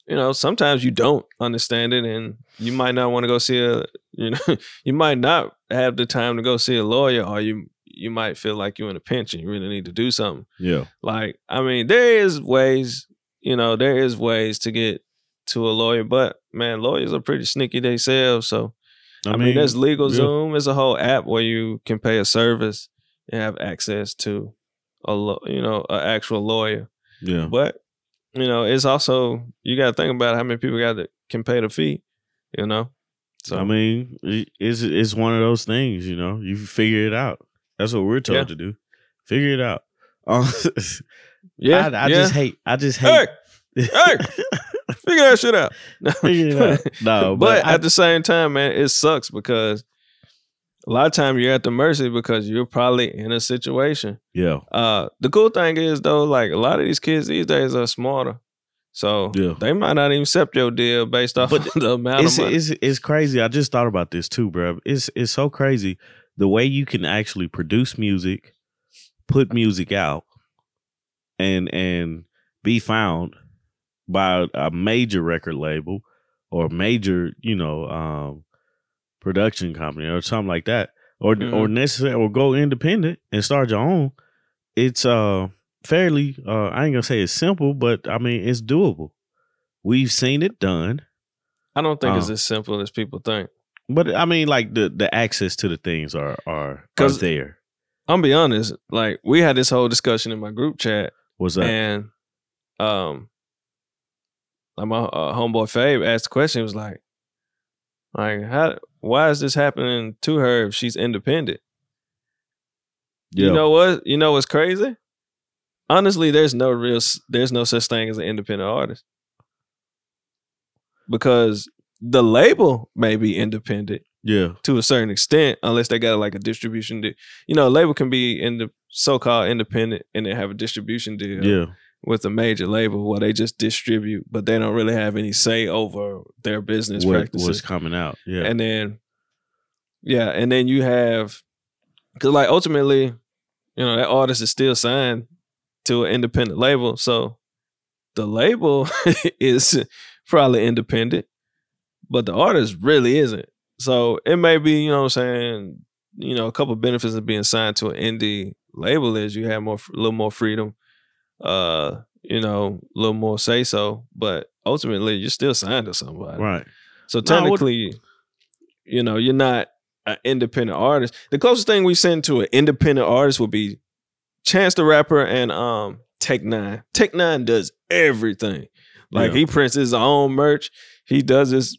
you know, sometimes you don't understand it, and you might not want to go see a, you know, *laughs* you might not have the time to go see a lawyer, or you you might feel like you're in a pinch and you really need to do something. Yeah. Like, I mean, there is ways, you know, there is ways to get to a lawyer, but man, lawyers are pretty sneaky themselves. So, I, mean, there's Legal yeah. Zoom. It's a whole app where you can pay a service and have access to a, you know, an actual lawyer. yeah. But you know, it's also you got to think about how many people got that can pay the fee. You know, so I mean, it's it's one of those things, you know. You figure it out. That's what we're told Yeah. to do. Figure it out. *laughs* Um, yeah, I, I yeah. just hate. I just hey, hate. hey, *laughs* figure that shit out. *laughs* Figure it out. No, but, but, I, at the same time, man, it sucks because a lot of time you're at the mercy because you're probably in a situation. yeah, Uh, the cool thing is though, like a lot of these kids these days are smarter, so Yeah. they might not even accept your deal based off But of *laughs* the amount it's of money. it's it's crazy. I just thought about this too, bro. It's it's so crazy the way you can actually produce music, put music out, and and be found by a major record label or major, you know, um, production company or something like that, or or necessary or go independent and start your own. It's uh fairly uh I ain't gonna say it's simple, but I mean it's doable. We've seen it done. I don't think it's uh, as simple as people think. But I mean, like the the access to the things are are, are there. I'm be honest, like we had this whole discussion in my group chat, Was that? and um, like my uh, homeboy Fabe asked the question. He was like, like how? Why is this happening to her if she's independent? You know what? You know what's crazy? Honestly, there's no real, there's no such thing as an independent artist because the label may be independent yeah, to a certain extent, unless they got like a distribution deal. You know, a label can be in the so-called independent and then have a distribution deal yeah, with a major label where they just distribute, but they don't really have any say over their business what practices. was coming out? Yeah, And then, yeah, and then you have, because like ultimately, you know, that artist is still signed to an independent label. So the label *laughs* is probably independent, but the artist really isn't. So it may be, you know what I'm saying, you know, a couple of benefits of being signed to an indie label is you have more, a little more freedom, uh, you know, a little more say so, but ultimately you're still signed to somebody. right. So No, technically, you know, you're not an independent artist. The closest thing we send to an independent artist would be Chance the Rapper and um Tech N9ne. Tech N9ne does everything. Like Yeah. he prints his own merch. He does his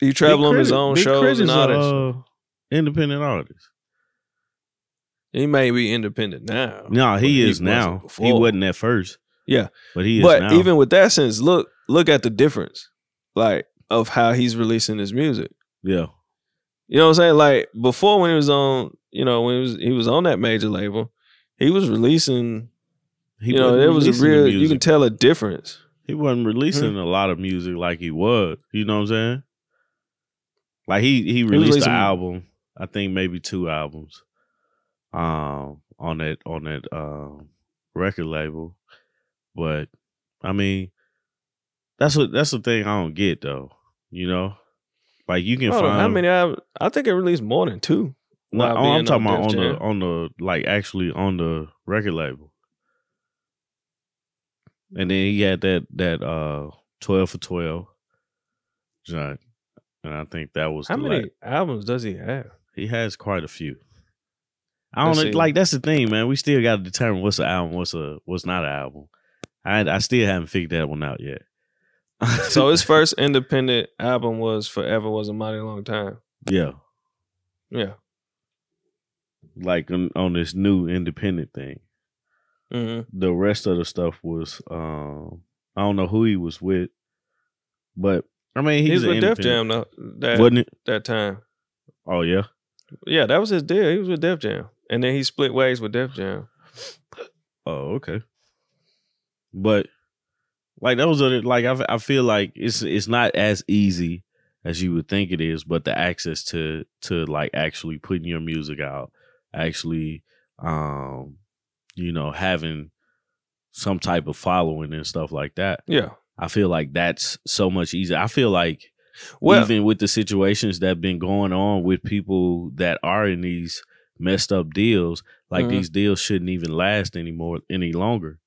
he travel on his own Big shows and all that. uh, independent artist. He may be independent now. No, he is wasn't now. He wasn't at first. Yeah. but he is But now. even with that sense, look look at the difference, like of how he's releasing his music. yeah, You know what I'm saying? Like before when he was on, you know, when he was he was on that major label, he was releasing, he you know, wasn't was a real you can tell a difference. he wasn't releasing hmm. a lot of music like he was. You know what I'm saying? Like he he released releasing- an album. I think maybe two albums. Um, on that on that um record label, but I mean, that's what that's the thing I don't get though. You know, like you can find how many I, I think it released more than two. No, I'm talking about on Def the on the like actually on the record label. And then he had that that uh twelve for twelve joint. And I think that was How many la- albums does he have? he has quite a few. I don't know, like that's the thing, man. We still gotta determine what's an album, what's a what's not an album. I I still haven't figured that one out yet. So his *laughs* first independent album was Forever Was a Mighty Long Time. yeah, Yeah. like on, on this new independent thing. hmm the rest of the stuff was um I don't know who he was with, but I mean He he's was an with Def Jam though, that wasn't it? that time. Oh yeah, Yeah, that was his deal. He was with Def Jam. And then he split ways with Def Jam. oh okay. But like those are the, like I I feel like it's it's not as easy as you would think it is, but the access to to like actually putting your music out, actually, um, you know, having some type of following and stuff like that. Yeah. I feel like that's so much easier. I feel like Well, even with the situations that have been going on with people that are in these messed up deals, like Mhm. these deals shouldn't even last anymore any longer.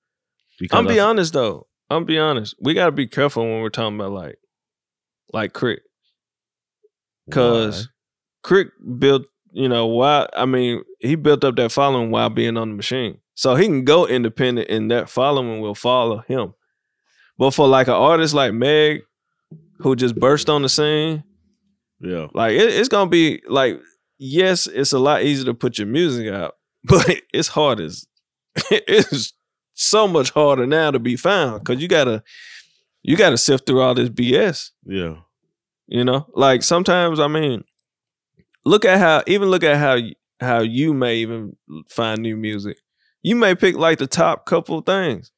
I'm be I- honest though. I'm be honest. We gotta be careful when we're talking about like, like K.R.I.T., because K.R.I.T. built. You know why? I mean, he built up that following while being on the machine, so he can go independent, and that following will follow him. But for like an artist like Meg, who just burst on the scene, yeah, like it, it's gonna be like, yes, it's a lot easier to put your music out, *laughs* but it's hard as *laughs* it's so much harder now to be found because you gotta you gotta sift through all this BS. yeah, You know, like sometimes I mean, look at how even look at how how you may even find new music. You may pick like the top couple things,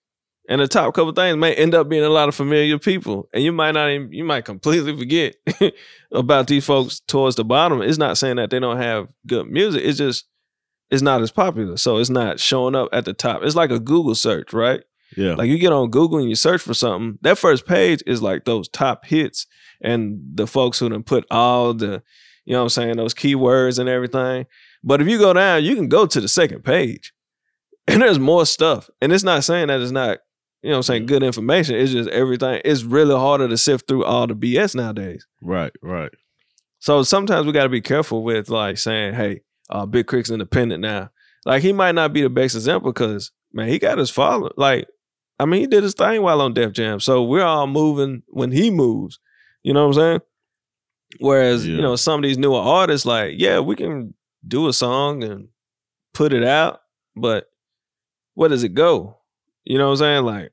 and the top couple things may end up being a lot of familiar people, and you might not even you might completely forget *laughs* about these folks towards the bottom. It's not saying that they don't have good music. It's just it's not as popular, so it's not showing up at the top. It's like a Google search, right? yeah, Like you get on Google and you search for something, that first page is like those top hits and the folks who done put all the, you know what I'm saying, those keywords and everything. But if you go down, you can go to the second page and there's more stuff. And it's not saying that it's not, you know what I'm saying, good information. It's just everything. It's really harder to sift through all the BS nowadays. right, right, So sometimes we got to be careful with like saying, hey, uh, Big K.R.I.T.'s independent now. Like he might not be the best example because, man, he got his follow. Like, I mean, he did his thing while on Def Jam. So we're all moving when he moves. You know what I'm saying? Whereas, you know, some of these newer artists, like, yeah, we can do a song and put it out, but where does it go? You know what I'm saying? Like,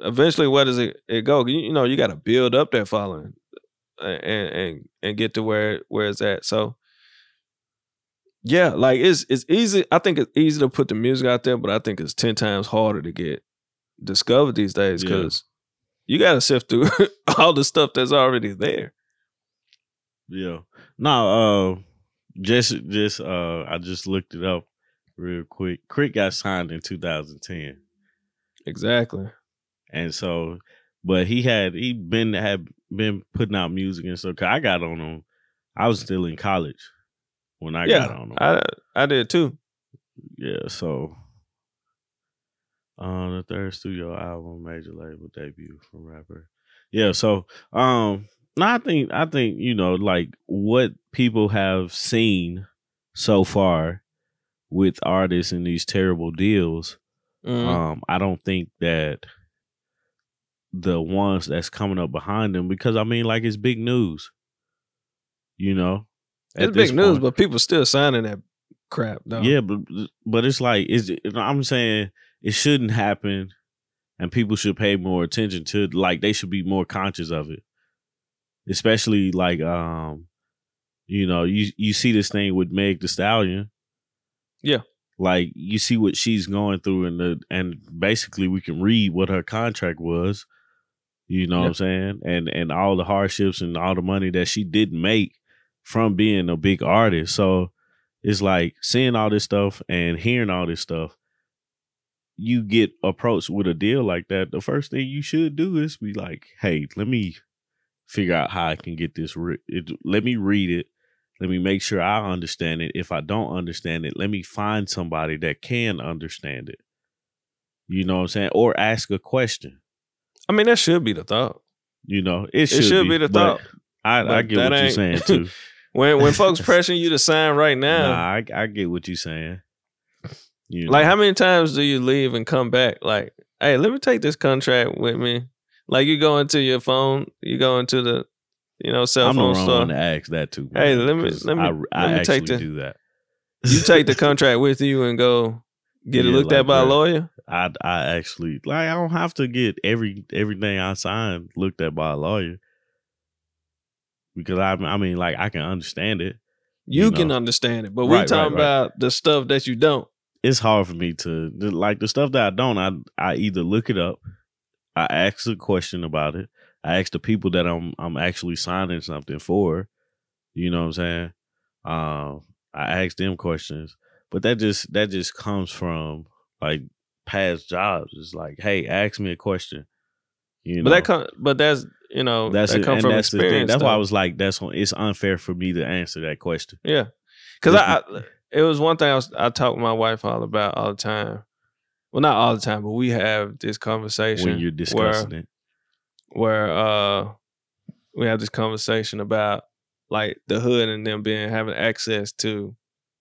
eventually, where does it, it go? You, you know, you got to build up that following and and and get to where where it's at. So yeah, like it's it's easy. I think it's easy to put the music out there, but I think it's ten times harder to get discovered these days Yeah. because you got to sift through *laughs* all the stuff that's already there. yeah. No, uh, just just uh, I just looked it up real quick. K.R.I.T. got signed in 2010. Exactly. And so, but he had he been had been putting out music and stuff. I got on him. I was still in college when I got on him. I I did too. yeah, so uh the third studio album, major label debut from rapper. Yeah, so um no, I think I think, you know, like what people have seen so far with artists in these terrible deals Mhm. um, I don't think that the ones that's coming up behind them, because I mean, like it's big news. You know, it's big news, point. but people still signing that crap. Though. yeah, but but it's like is I'm saying it shouldn't happen, and people should pay more attention to like they should be more conscious of it, especially like um, you know, you you see this thing with Meg Thee Stallion. Yeah. Like you see what she's going through and the and basically we can read what her contract was you know what i'm saying? And and all the hardships and all the money that she didn't make from being a big artist. So it's like seeing all this stuff and hearing all this stuff you get approached with a deal like that the first thing you should do is be like hey let me figure out how i can get this re- it, let me read it let me make sure I understand it. If I don't understand it, let me find somebody that can understand it. You know what I'm saying? Or ask a question. I mean that should be the thought. You know, it should, It should be, the but thought. I, I get what you're saying *laughs* too. When when *laughs* folks pressuring you to sign right now, Nah, I, I get what you're saying. You Like how many times do you leave and come back? Like, hey, let me take this contract with me. Like you go into your phone, you go into the, you know, cell I'm the phone wrong store. one to ask that too. Hey, let me- let me- I, let I me take the- do that. You take the *laughs* contract with you and go get it Yeah, looked at like by a lawyer. I I actually like I don't have to get every everything I sign looked at by a lawyer because I I mean like I can understand it. You, You can understand it, but we Right, right, talking right. about the stuff that you don't. It's hard for me to like the stuff that I don't. I I either look it up, I ask a question about it, I ask the people that I'm I'm actually signing something for. You know what I'm saying? Um, I ask them questions, but that just that just comes from like past jobs. It's like, hey, ask me a question. You know, But that come, but that's you know that's that come and from that's experience. That's why I was like, that's it's unfair for me to answer that question. Yeah, because I, I it was one thing I was I talk with my wife all about all the time. Well, not all the time, but we have this conversation when you're discussing it. Where uh we have this conversation about like the hood and them being having access to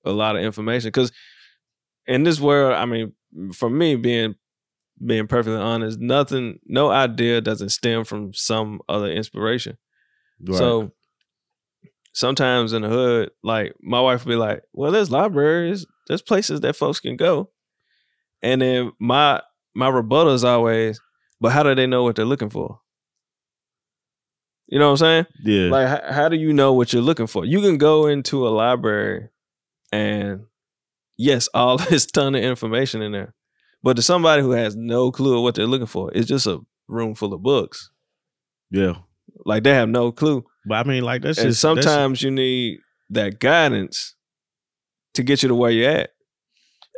a lot of information. Because in this world i mean for me being being perfectly honest nothing no idea doesn't stem from some other inspiration. Right. so sometimes in the hood like my wife will be like well there's libraries there's places that folks can go. And then my my rebuttal is always but how do they know what they're looking for you know what i'm saying? Yeah, like how, how do you know what you're looking for? You can go into a library and yes *laughs* all this ton of information in there but to somebody who has no clue of what they're looking for it's just a room full of books. Yeah. like they have no clue. But I mean, like that's and just that's- sometimes you need that guidance to get you to where you're at.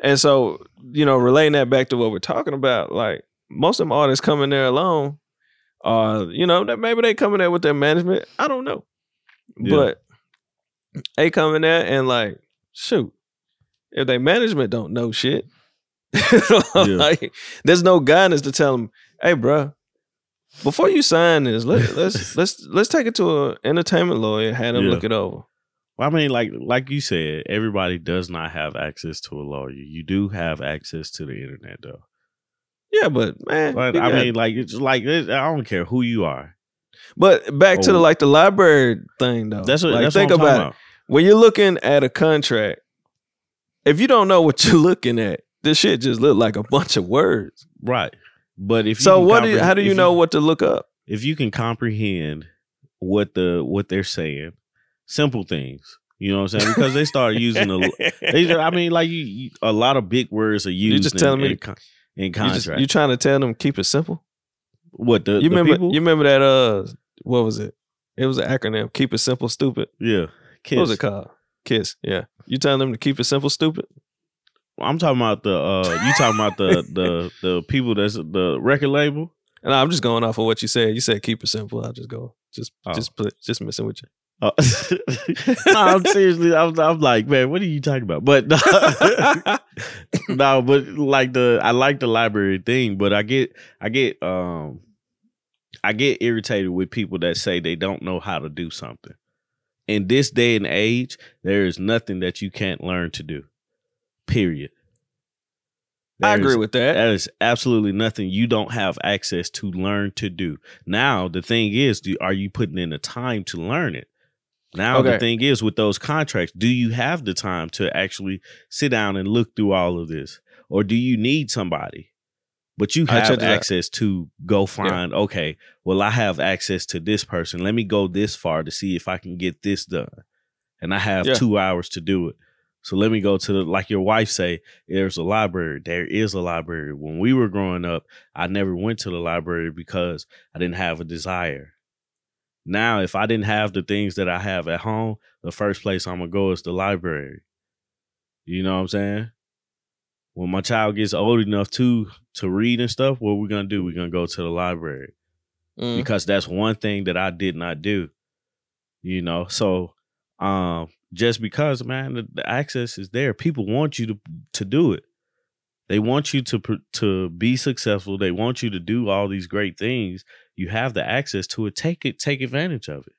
And so you know relating that back to what we're talking about like most of them artists coming there alone uh you know that maybe they coming there with their management i don't know Yeah. but they coming there and like shoot if their management don't know shit *laughs* like there's no guidance to tell them hey bro, before you sign this let, *laughs* let's let's let's take it to an entertainment lawyer have them Yeah. look it over Well, I mean, like like you said, everybody does not have access to a lawyer. You do have access to the internet, though. Yeah but man But I got- mean, like it's like it, I don't care who you are. but back to the Oh. like the library thing though That's what. like, that's think what I'm about talking it when you're looking at a contract, if you don't know what *laughs* you're looking at, this shit just look like a bunch of words. Right. But if you So what do you, how do you know what to look up? if you can comprehend what the what they're saying, simple things. You know what I'm saying? Because they start using a. They, *laughs* I mean, like you, you, a lot of big words are used. You just in, telling me con- in you contract. just, you trying to tell them keep it simple? what the, You the remember people? you remember that uh what was it? It was an acronym, keep it simple stupid. yeah. What was Kiss. it called? KISS. Yeah. You telling them to keep it simple stupid? I'm talking about the. uh You talking about the *laughs* the the people that's the record label? And I'm just going off of what you said. You said keep it simple. I'll just go. Just Oh. just just messing with you. Uh, *laughs* no, I'm seriously. I'm, I'm like, man, what are you talking about? But *laughs* no, but like the, I like the library thing, but I get, I get, um, I get irritated with people that say they don't know how to do something. In this day and age, there is nothing that you can't learn to do. Period. I agree is- with that. that is absolutely nothing you don't have access to learn to do. Now the thing is, do, are you putting in the time to learn it? Now the thing is, with those contracts, do you have the time to actually sit down and look through all of this, or do you need somebody? But you have access to go find. Okay, well I have access to this person. Let me go this far to see if I can get this done, and I have Yeah. two hours to do it. So let me go to the like your wife say. There's a library. There is a library. When we were growing up, I never went to the library because I didn't have a desire. Now, if I didn't have the things that I have at home, the first place I'm gonna go is the library. You know what I'm saying? When my child gets old enough to to read and stuff, what we're gonna do? We're gonna go to the library Mm. because that's one thing that I did not do. You know, so um just because man the, the access is there, people want you to to do it. They want you to to be successful. They want you to do all these great things. You have the access to it. Take it. Take advantage of it.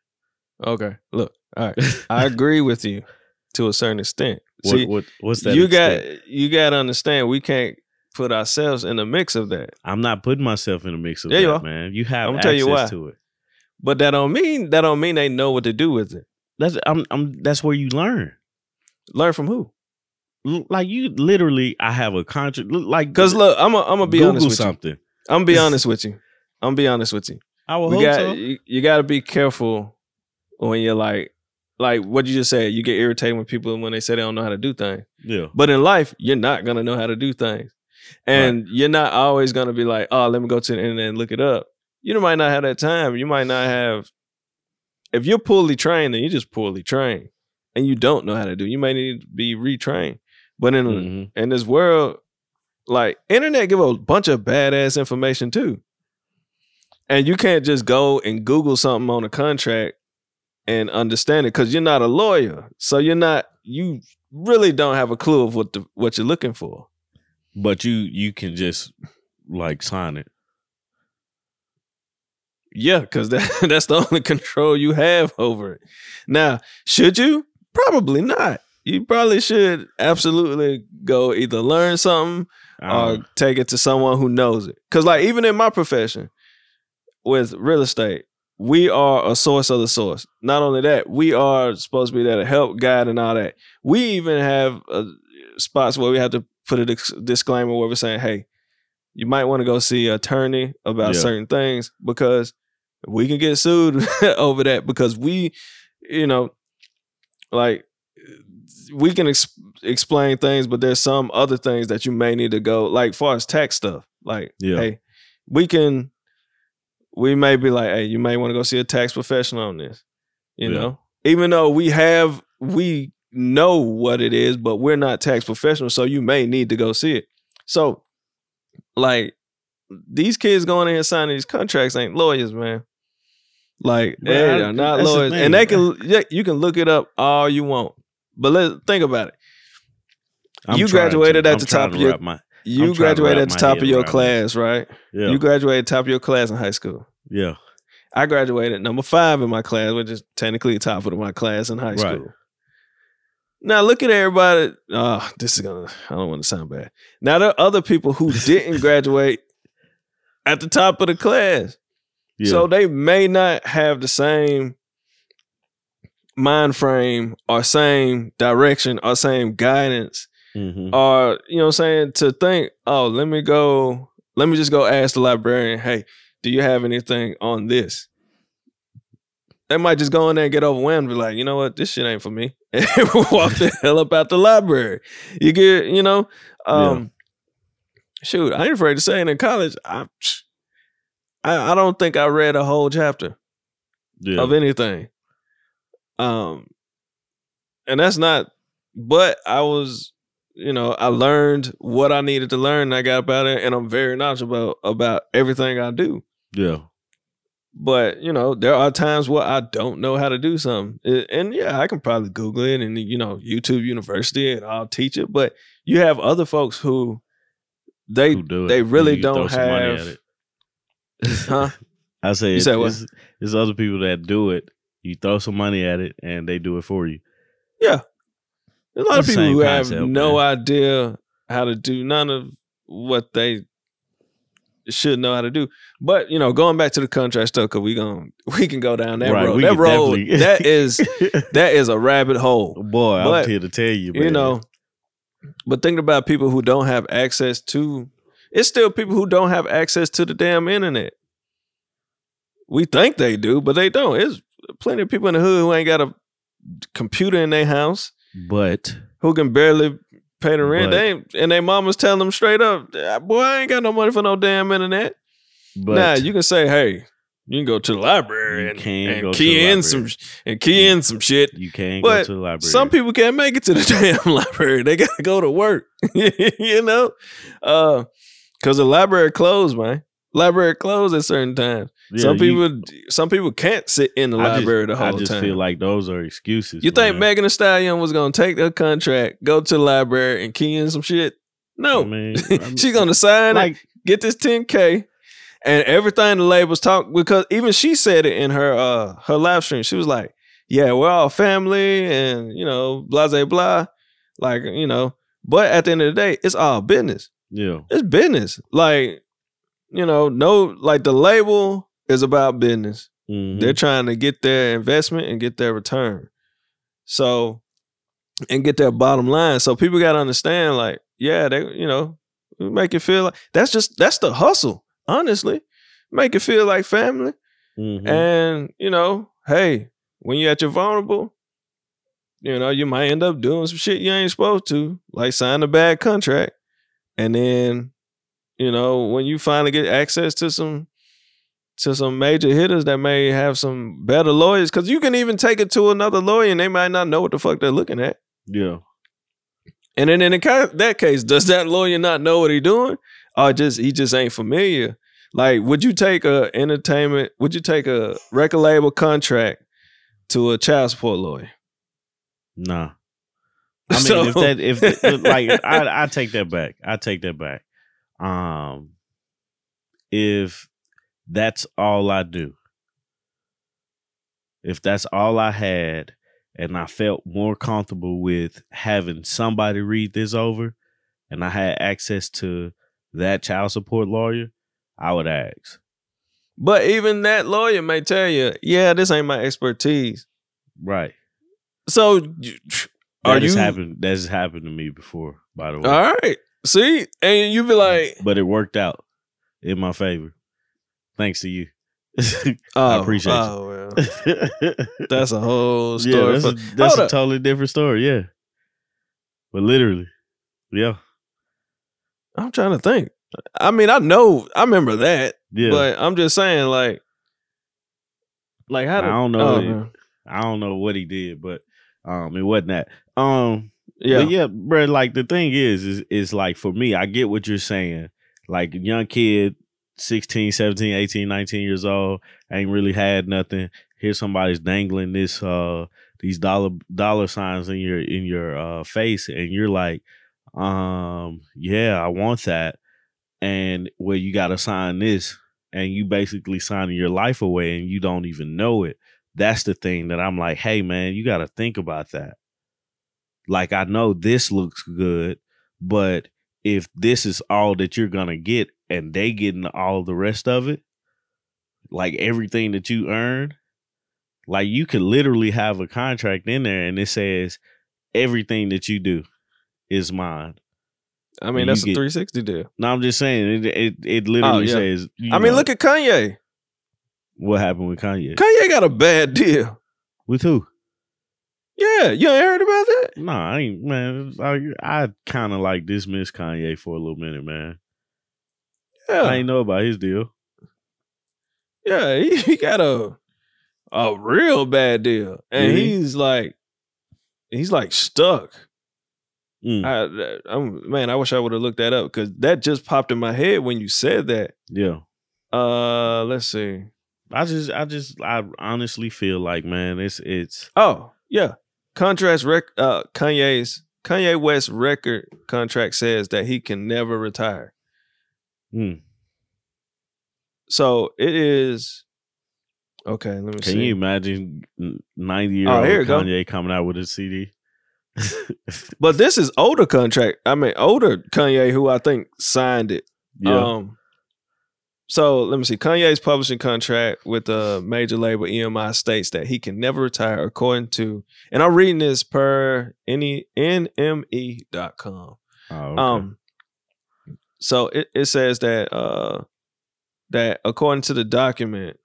Okay. Look. All right. *laughs* I agree with you to a certain extent. What, See, what what's that? you extent? got you got to understand we can't put ourselves in the mix of that. I'm not putting myself in the mix of Yeah, you that, are. man. You have I'ma access tell you why. to it. But that don't mean that don't mean they know what to do with it. That's I'm, I'm that's where you learn. Learn from who? L- Like you literally, I have a contract. Like Because look, I'm i I'm gonna be Google honest with something. you. I'm gonna be *laughs* honest with you. I'm gonna be honest with you. I will We hope got so. you, you got to be careful when you're like like what you just said. You get irritated when people when they say they don't know how to do things. Yeah, But in life, you're not gonna know how to do things, and you're not always gonna be like, oh, let me go to the internet and look it up. You might not have that time. You might not have. If you're poorly trained, then you're just poorly trained, and you don't know how to do. You may need to be retrained. But in Mhm. in this world, like internet give a bunch of badass information too. and you can't just go and Google something on a contract and understand it because you're not a lawyer. So you're not you really don't have a clue of what the what you're looking for. But you you can just like sign it. Yeah, because that, *laughs* that's the only control you have over it. Now, should you? Probably not. You probably should absolutely go either learn something or Um, take it to someone who knows it. Because, like, even in my profession with real estate, we are a source of the source. Not only that, we are supposed to be there to help, guide, and all that. We even have uh, spots where we have to put a dis- disclaimer where we're saying, hey, you might want to go see an attorney about Yeah. certain things because we can get sued *laughs* over that because we, you know, like we can ex- explain things, but there's some other things that you may need to go like far as tax stuff. Like, Yeah. hey, we can, we may be like, hey, you may want to go see a tax professional on this. You Yeah. know, even though we have, we know what it is, but we're not tax professionals, so you may need to go see it. So, like, these kids going in and signing these contracts ain't lawyers, man. Like But they are not the lawyers, thing, and they man. can yeah, you can look it up all you want, but let's think about it. I'm you graduated to- at I'm the top to of your my- you I'm trying to graduated at the top of your class, right? yeah You graduated top of your class in high school. yeah I graduated number five in my class, which is technically top of my class in high Right. school. Now look at everybody. Oh, this is gonna. I don't want to sound bad. Now there are other people who *laughs* didn't graduate at the top of the class, yeah so they may not have the same mind frame or same direction or same guidance Mhm. or you know I'm saying to think, oh, let me go, let me just go ask the librarian, hey, do you have anything on this? They might just go in there and get overwhelmed, and be like, you know what, this shit ain't for me. *laughs* And walk the hell up out the library. You get, you know, um, shoot, I ain't afraid to say it in college. I, I, I don't think I read a whole chapter yeah of anything. Um, and that's not. But I was, you know, I learned what I needed to learn. I got about it, and I'm very knowledgeable about about everything I do. yeah But you know, there are times where I don't know how to do something, It- and yeah, I can probably Google it and you know, YouTube University, and I'll teach it. But you have other folks who they Who do it. they really You don't have- at it. huh? *laughs* I say You it's, said what? it's, it's other people that do it. You throw some money at it and they do it for you. Yeah, There's a lot of It's people who have no man. idea how to do none of what they should know how to do. But you know, going back to the contract stuff, because we going *laughs* we can go down that Right, road. That road definitely- that *laughs* is that is a rabbit hole. *laughs* Boy, But, I'm here to tell you, man. You know, but thinking about people who don't have access to, it's still people who don't have access to the damn internet. We think they do, but they don't. It's plenty of people in the hood who ain't got a computer in their house but who can barely pay the rent. But- they ain't, and their mama's telling them straight up, "Ah, "Boy, I ain't got no money for no damn internet." but nah, you can say, "Hey, you can go to the library and, and key in some and key in some shit." you can't but go to the library. Some people can't make it to the *laughs* damn library. They gotta go to work. *laughs* you know, uh, because the library closed, man. Library closed at certain times. Yeah, some you- people, some people can't sit in the I just- library the whole time. I just time. feel like those are excuses. You think. Megan Thee Stallion was gonna take the contract, go to the library, and key in some shit? No, I mean, *laughs* she's gonna sign it, like get this 10k, and everything the labels talk because even she said it in her uh her live stream. She was like, "Yeah, we're all family, and you know, blah blah blah." Like you know, but at the end of the day, it's all business. yeah, It's business. Like you know, no, like the label is about business. mhm. They're trying to get their investment and get their return. So, and get their bottom line. So people got to understand, like, yeah, they, you know, make it feel like that's just that's the hustle. Honestly, make it feel like family. Mhm. And you know, hey, when you're at your vulnerable, you know, you might end up doing some shit you ain't supposed to, like sign a bad contract, and then, you know, when you finally get access to some to some major hitters that may have some better lawyers, because you can even take it to another lawyer and they might not know what the fuck they're looking at. yeah, And then in the, that case, does that lawyer not know what he's doing, or just he just ain't familiar? Like, would you take a entertainment? Would you take a record label contract to a child support lawyer? Nah. *laughs* I mean, So- if that, if like, *laughs* I, I take that back. I take that back. Um, if that's all I do, if that's all I had, and I felt more comfortable with having somebody read this over, and I had access to that child support lawyer, I would ask. But even that lawyer may tell you, "Yeah, this ain't my expertise." Right. So, you- That you happened. That has happened to me before, by the way. all right? See, and you be like, but it worked out in my favor. Thanks to you. *laughs* "Oh, appreciate you. oh, well, that's a *laughs* whole yeah, story." that's, for- a, that's a totally different story. Yeah, but literally, yeah, I'm trying to think. I mean, I know, I remember that, yeah. but I'm just saying, like, like how I don't know. oh. I don't know what he did, but um, it wasn't that. Um, yeah, But yeah, bro. Like the thing is, is is like for me, I get what you're saying. Like young kid, 16, 17, 18, 19 years old, ain't really had nothing. Here somebody's dangling this uh these dollar dollar signs in your in your uh face, and you're like, um, yeah, I want that. And where you gotta sign this, and you basically signing your life away and you don't even know it. That's the thing that I'm like, hey man, you gotta think about that like I know this looks good, but if this is all that you're gonna get and they getting all the rest of it, like everything that you earn, like you could literally have a contract in there and it says everything that you do is mine. I mean, you that's a get- 360 deal. No, I'm just saying it. It, it oh, literally yeah. says. I mean, know, look at Kanye. what happened with Kanye. Kanye got a bad deal. with who? Yeah, you ain't heard about that? Nah, I ain't man. I, I kind of like dismissed Kanye for a little minute, man. Yeah, I ain't know about his deal. yeah, he, he got a a real bad deal, and he? he's like, he's like stuck. Mm. I, I'm man, I wish I would have looked that up because that just popped in my head when you said that. Yeah. Uh, let's see. I just I just I honestly feel like man, it's it's Oh, yeah. Contracts rec uh Kanye's Kanye West record contract says that he can never retire. mm. So it is okay, let me can see. you imagine ninety year Oh, old here you go. Kanye coming out with a CD? *laughs* but this is older contract. I mean older Kanye who I think signed it. yeah. Um so let me see. Kanye's publishing contract with a major label EMI states that he can never retire according to and I'm reading this per any nme.com. oh, okay. Um, so it, it says that uh that according to the document,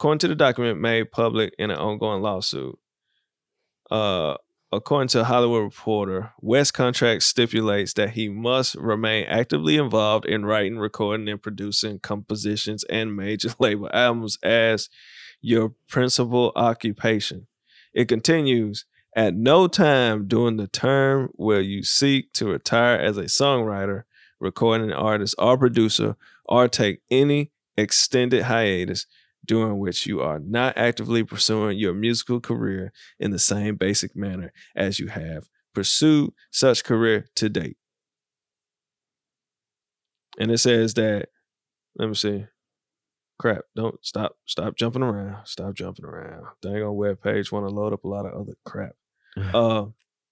according to the document made public in an ongoing lawsuit, uh, according to Hollywood Reporter, West contract stipulates that he must remain actively involved in writing, recording, and producing compositions and major *laughs* label albums as your principal occupation. It continues. At no time during the term will you seek to retire as a songwriter, recording artist, or producer, or take any extended hiatus during which you are not actively pursuing your musical career in the same basic manner as you have pursued such career to date. And it says that, let me see. Crap, don't stop, stop jumping around. Stop jumping around. Dang on web page want to load up a lot of other crap. Uh,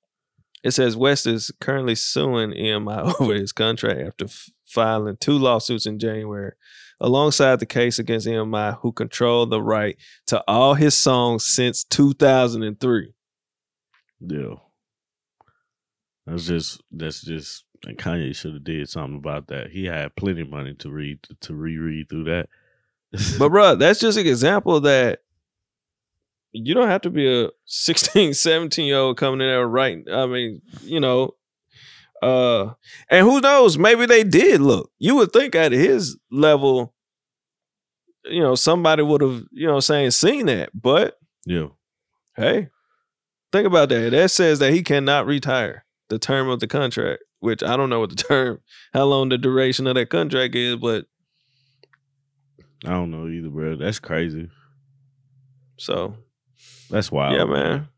*laughs* it says West is currently suing EMI *laughs* over his contract after f- filing two lawsuits in January, alongside the case against EMI, who control the right to all his songs since 2003. yeah. That's just that's just and Kanye should have did something about that. He had plenty of money to read to reread through that. *laughs* But bro, that's just an example that you don't have to be a 16, 17 year old coming in there writing. I mean, you know, uh, and who knows, maybe they did look. You would think at his level, you know, somebody would have, you know, saying seen that. But yeah. hey, think about that. That says that he cannot retire the term of the contract, which I don't know what the *laughs* term, how long the duration of that contract is, but I don't know either, bro. That's crazy. So That's wild. yeah, man.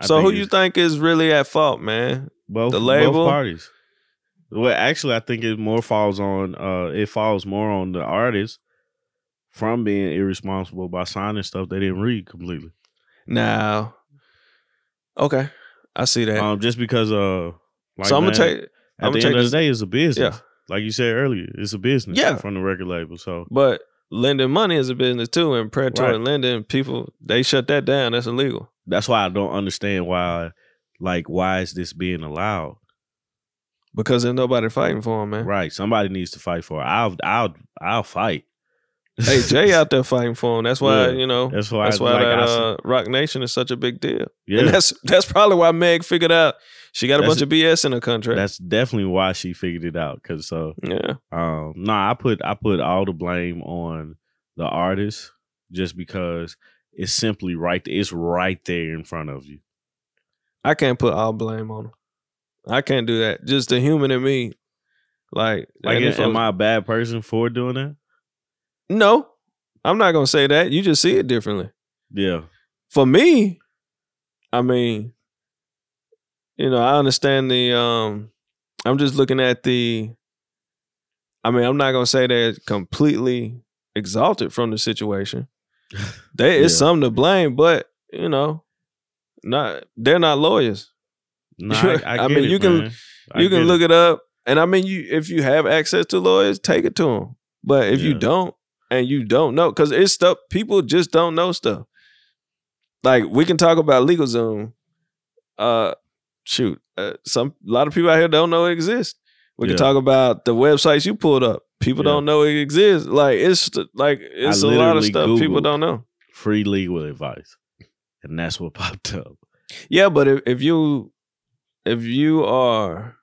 I so who you think is really at fault, man? Both the label? both parties? Well, actually, I think it more falls on. uh It falls more on the artist from being irresponsible by signing stuff they didn't read completely. Now, okay, I see that. Um, just because uh, like, so I'm gonna man, take, At I'm the end take of the day, it's a business. yeah, Like you said earlier, it's a business. Yeah. from the record label. So but lending money is a business too, and predatory Right. lending, people they shut that down. That's illegal. that's why I don't understand why. Like, why is this being allowed? because there's nobody fighting for him, man. Right, somebody needs to fight for it. I'll, I'll, I'll fight. Hey, *laughs* Jay out there fighting for him. That's why Yeah. you know. That's why. That's why like, that uh, Roc Nation is such a big deal, yeah, and that's that's probably why Meg figured out she got a bunch of BS in her contract. that's definitely why she figured it out. Cause so, yeah, um, no, I put I put all the blame on the artist just because it's simply right. It's right there in front of you. I can't put all blame on him. I can't do that. Just the human in me, like, Like, if am I- a bad person for doing that? No, I'm not gonna say that. You just see it differently. Yeah, For me, I mean, you know, I understand the. um I'm just looking at the. I mean, I'm not gonna say they're completely exalted from the situation. *laughs* There is Yeah. some to blame, but you know, not they're not lawyers. no, I, *laughs* I, I mean, it, you can- man. I you can look it up, and I mean, you if you have access to lawyers, take it to them. But if you don't, and you don't know, because it's stuff people just don't know stuff. Like we can talk about LegalZoom. Uh, shoot, uh, some a lot of people out here don't know it exists. We Yeah. can talk about the websites you pulled up. People Yeah. don't know it exists. Like it's like it's a lot of stuff people don't know. free legal advice, and that's what *laughs* popped up. Yeah, but if, if you if you are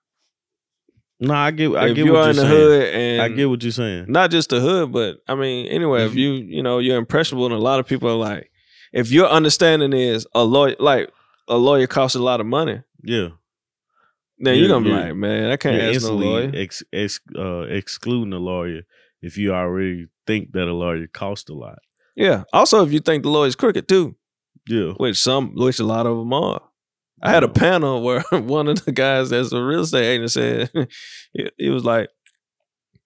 No, I get. I if get you what are you're in the saying. hood and I get what you're saying. not just the hood, but I mean, anyway, if Mhm. you you know you're impressionable, and a lot of people are like, if your understanding is a lawyer, like a lawyer costs a lot of money, Yeah, then Yeah, you're gonna be yeah. like, man, I can't you're ask no lawyer. ex, ex, uh, excluding a lawyer if you already think that a lawyer costs a lot. Yeah. Also, if you think the lawyer's crooked too, Yeah, which some, which a lot of them are. I had a panel *laughs* where one of the guys that's a real estate agent said *laughs* he, he was like,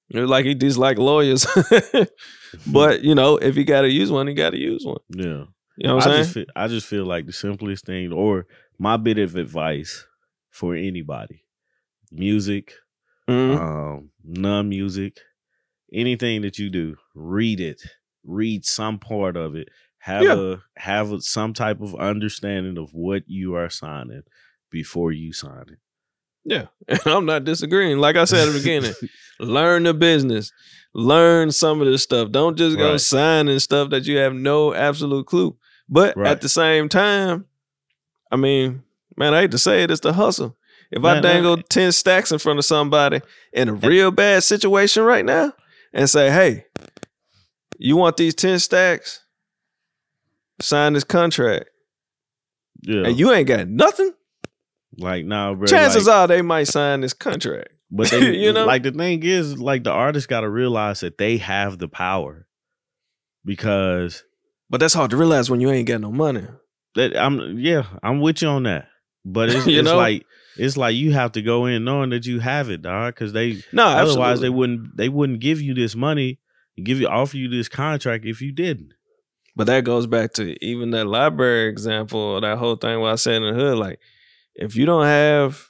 it was like he disliked lawyers, *laughs* but you know, if he got to use one, he got to use one. yeah. You know what I'm saying? just feel, I just feel like the simplest thing, or my bit of advice for anybody, music, Mhm. um, non-music, anything that you do, read it. Read some part of it. Have Yeah. a have a, some type of understanding of what you are signing before you sign it. Yeah, *laughs* and I'm not disagreeing. Like I said at the beginning, *laughs* learn the business, learn some of this stuff. Don't just go Right. signing stuff that you have no absolute clue. But Right. at the same time, I mean, man, I hate to say it, it's the hustle. If I Man, dangle ten stacks in front of somebody in a real bad situation right now, and say, "Hey, you want these ten stacks? Sign this contract," Yeah, and you ain't got nothing. like now, bro. Chances like, are they might sign this contract. *laughs* But *laughs* they, You know? like the thing is, like the artist got to realize that they have the power because But that's hard to realize when you ain't got no money. that I'm yeah, I'm with you on that. But it's, *laughs* You it's know? like it's like you have to go in knowing that you have it, dog. Because they No, otherwise they wouldn't they wouldn't give you this money, give you offer you this contract if you didn't. But that goes back to even that library example, that whole thing where I said in the hood, like, if you don't have,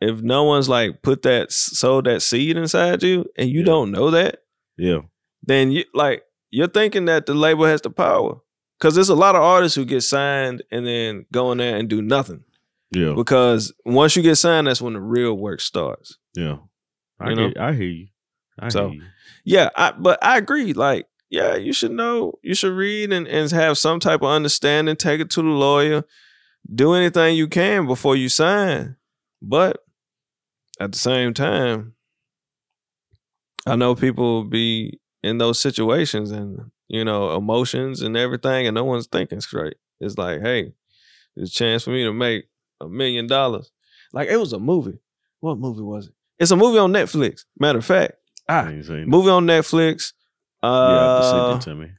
if no one's like put that sowed that seed inside you, and you Yeah. don't know that, Yeah, then you like you're thinking that the label has the power. Cause there's a lot of artists who get signed and then go in there and do nothing. yeah, Because once you get signed, that's when the real work starts. yeah. I You know? get, I hear you. I So, hear you. Yeah, I, but I agree. Like, yeah, you should know, you should read and, and have some type of understanding. Take it to the lawyer. Do anything you can before you sign. But at the same time, I know people be in those situations and you know emotions and everything, and no one's thinking straight. It's like, hey, there's a chance for me to make a million dollars. Like it was a movie. What movie was it? It's a movie on Netflix. Matter of fact, ah, movie on Netflix. You have to Uh, send it to me.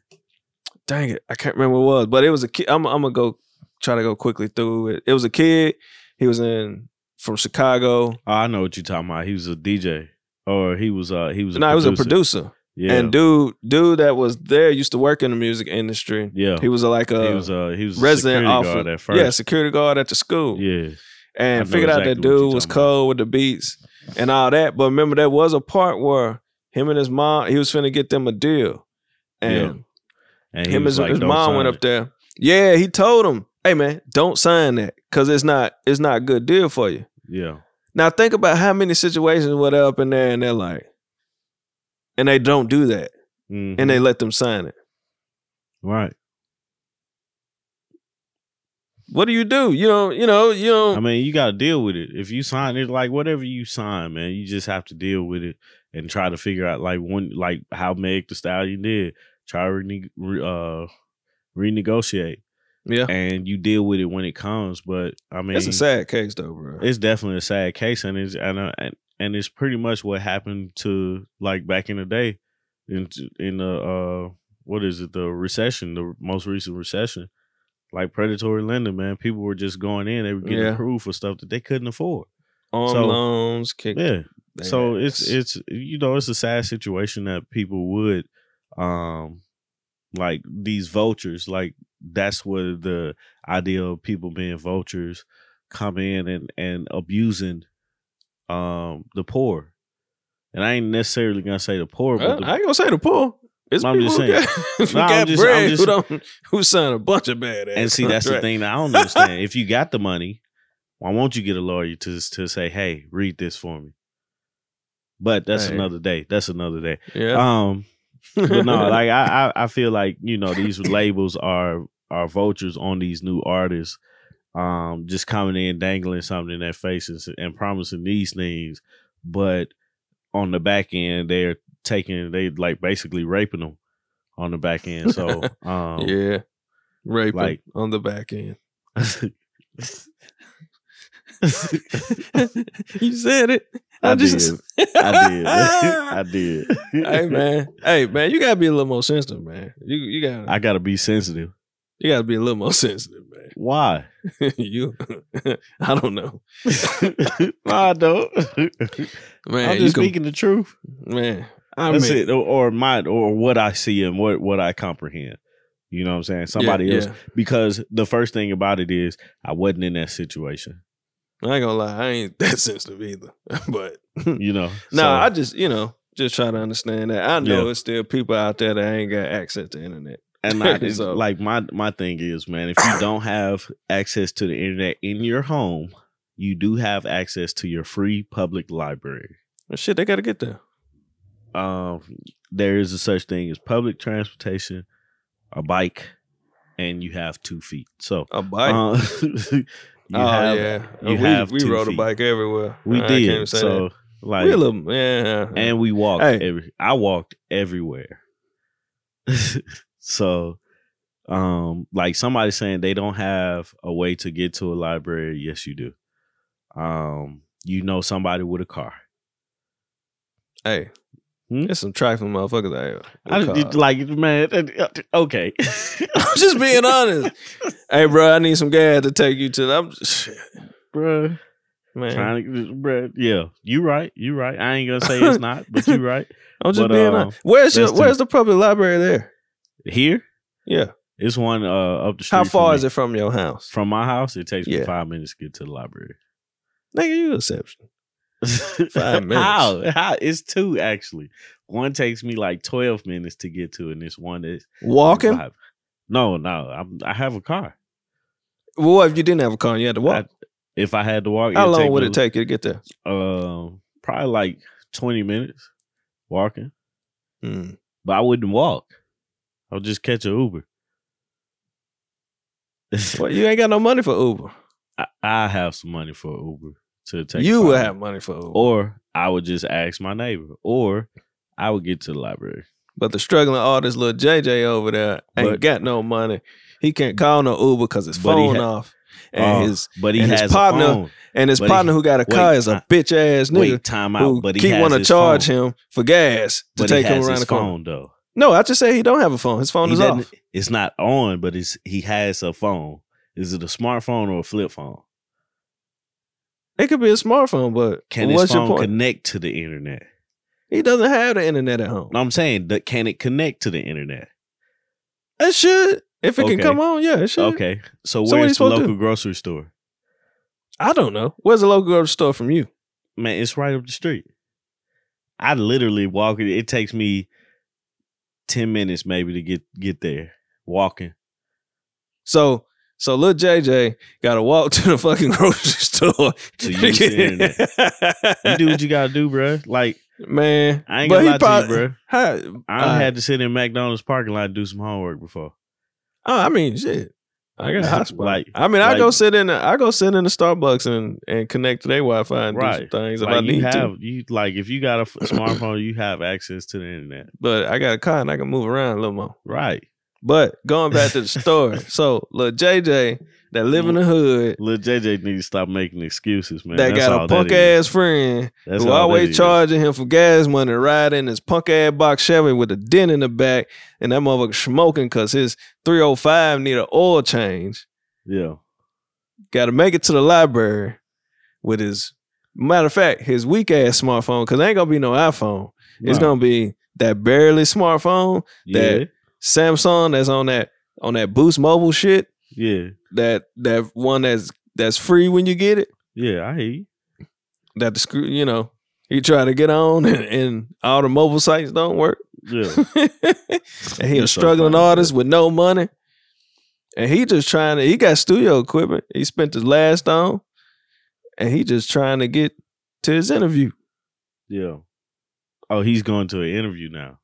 dang it, I can't remember what it was, but it was a kid. I'm, I'm gonna go try to go quickly through it. It was a kid. He was in from Chicago. Oh, I know what you're talking about. He was a DJ, or he was uh he was a no, he was a producer. Yeah, And dude, dude that was there used to work in the music industry. yeah. He was a, like a he was uh he was a resident security off guard at first. yeah security guard at the school. yeah, and figured out that dude was talking about. cold with the beats and all that. But remember, there was a part where him and his mom, he was finna get them a deal, and and him and his, like, his mom went it." up there. Yeah, he told him, "Hey man, don't sign that because it's not it's not a good deal for you." Yeah, Now think about how many situations were there up in there, and they're like, and they don't do that, Mhm. and they let them sign it. right. What do you do? You know, you know, you know. I mean, you got to deal with it. If you sign it, like whatever you sign, man, you just have to deal with it and try to figure out like when, like how Meg Thee Stallion did, try to rene- re- uh, renegotiate, yeah, and you deal with it when it comes. But I mean, it's a sad case though, bro. it's definitely a sad case, and it's and uh, and, it's pretty much what happened to like back in the day, in in the uh what is it the recession, the most recent recession, like predatory lending, man. People were just going in, they were getting Yeah. approved for stuff that they couldn't afford. Arm so- loans, kick. Yeah, so it's ass. it's you know it's a sad situation that people would um like these vultures like that's where the idea of people being vultures come in and and abusing um the poor and i ain't necessarily gonna say the poor but the, I ain't gonna say the poor. It's I'm just saying. got, No, I'm just- *laughs* bread I'm just- who don't who sign a bunch of bad ass. and see that's the thing that i don't understand if you got the money why won't you get a lawyer to to say hey read this for me but that's Hey. another day that's another day Yeah. um but no, *laughs* like I, I, I feel like you know these labels are are vultures on these new artists, um, just coming in dangling something in their faces and promising these things, but on the back end they're taking they like basically raping them on the back end. So *laughs* um, yeah. Raping like- on the back end. *laughs* *laughs* you said it. I just did. *laughs* I did, I did. *laughs* hey man. Hey man, you gotta be a little more sensitive, man. You you gotta I gotta be sensitive. you gotta be a little more sensitive, man. Why? you I don't know. no, I don't. Man, I'm just can- speaking the truth. man. I That's mean, it, or, or my or what I see and what what I comprehend. You know what I'm saying? Somebody yeah, else yeah. because the first thing about it is I wasn't in that situation. I ain't gonna lie, I ain't *laughs* that sensitive either. *laughs* but *laughs* You know. no, So, I just you know just try to understand that. I know Yeah. it's still people out there that ain't got access to internet. and I, So- like my my thing is, man, if you *coughs* don't have access to the internet in your home, you do have access to your free public library. Well, shit, they gotta get there. Um, there is a such thing as public transportation, a bike, and you have two feet. So A bike. uh, you oh have yeah, you we have we rode a bike everywhere. We I did. So that. like we little yeah. and we walked Hey. every I walked everywhere. *laughs* so um like somebody saying they don't have a way to get to a library, yes you do. Um you know somebody with a car. hey, Hmm? there's some trifling motherfuckers out here. I, cars. like man uh, okay. *laughs* I'm just being honest. hey, bro, I need some gas to take you to. I'm shit, Bruh. man. Trying to bruh, yeah, you right, you right. I ain't gonna say it's not, but you *laughs* right. I'm just but, being um, honest. Where's your Where's the public library there? Here, Yeah. it's one uh up the street. How far me. is it from your house? From my house, it takes me five minutes to get to the library. Nigga, you exception. Five minutes. *laughs* How? How? It's two actually. One takes me like twelve minutes to get to, and this one is Walking? five. No, no, I'm, I have a car. Well, what if you didn't have a car and you had to walk? If I had to walk, How long take would it take you to get there? Um, probably like twenty minutes walking. Hmm. But I wouldn't walk. I'll just catch an Uber. Well, you ain't got no money for Uber. I, I have some money for Uber to take. you would have money for Uber. or I would just ask my neighbor, or I would get to the library. but the struggling artist, little JJ over there, ain't But- got no money. He can't call no Uber because his phone ha- off. And Oh, his but he and his partner- phone. and his but he- partner who got a wait, car is a uh, bitch ass nigga Wait, time out. But he keep want to charge phone. him for gas to But take he him has around his the corner. phone though. No, I just say he don't have a phone. His phone He is off. It's not on, but it's he has a phone. Is it a smartphone or a flip phone? It could be a smartphone, but Can what's his phone your point? connect to the internet? he doesn't have the internet at home. No, I'm saying that can it connect to the internet? It should. If it Okay. can come on, yeah, it should. Okay. So where's the supposed local grocery store? I don't know. Where's the local grocery store from you? Man, it's right up the street. I literally walk it. It takes me ten minutes maybe to get get there walking. So so little JJ gotta walk *laughs* to the fucking grocery *laughs* store To use the internet. You do what you gotta do, bro. Like Man, I ain't gonna lie to you, bro. How, I uh, had to sit in McDonald's parking lot and do some homework before. Oh, I mean, shit. I got a hotspot. Like- I mean, I like- go sit in. The, I go sit in the Starbucks and and connect to their Wi-Fi and do some things if I need you have to. you like if you got a smartphone, you have access to the internet. But I got a car and I can move around a little more. Right. But going back to the story, *laughs* so little JJ that live in the hood Lil JJ needs to stop making excuses, man. that That's got a punk is. ass friend That's who always charging him for gas money, riding his punk ass box Chevy with a dent in the back, and that motherfucker smoking because his 305 need an oil change. Yeah. Got to make it to the library with his matter of fact his weak ass smartphone because ain't gonna be no iPhone. It's gonna be that barely smartphone yeah. that- Samsung that's on that on that Boost Mobile shit. Yeah. That that one that's that's free when you get it. Yeah, I hear you. That the screw you know he try to get on *laughs* and, and all the mobile sites don't work. Yeah. *laughs* and he a so struggling funny, artist with no money. And he just trying to he got studio equipment. He spent his last on and he just trying to get to his interview. yeah. Oh, he's going to an interview now.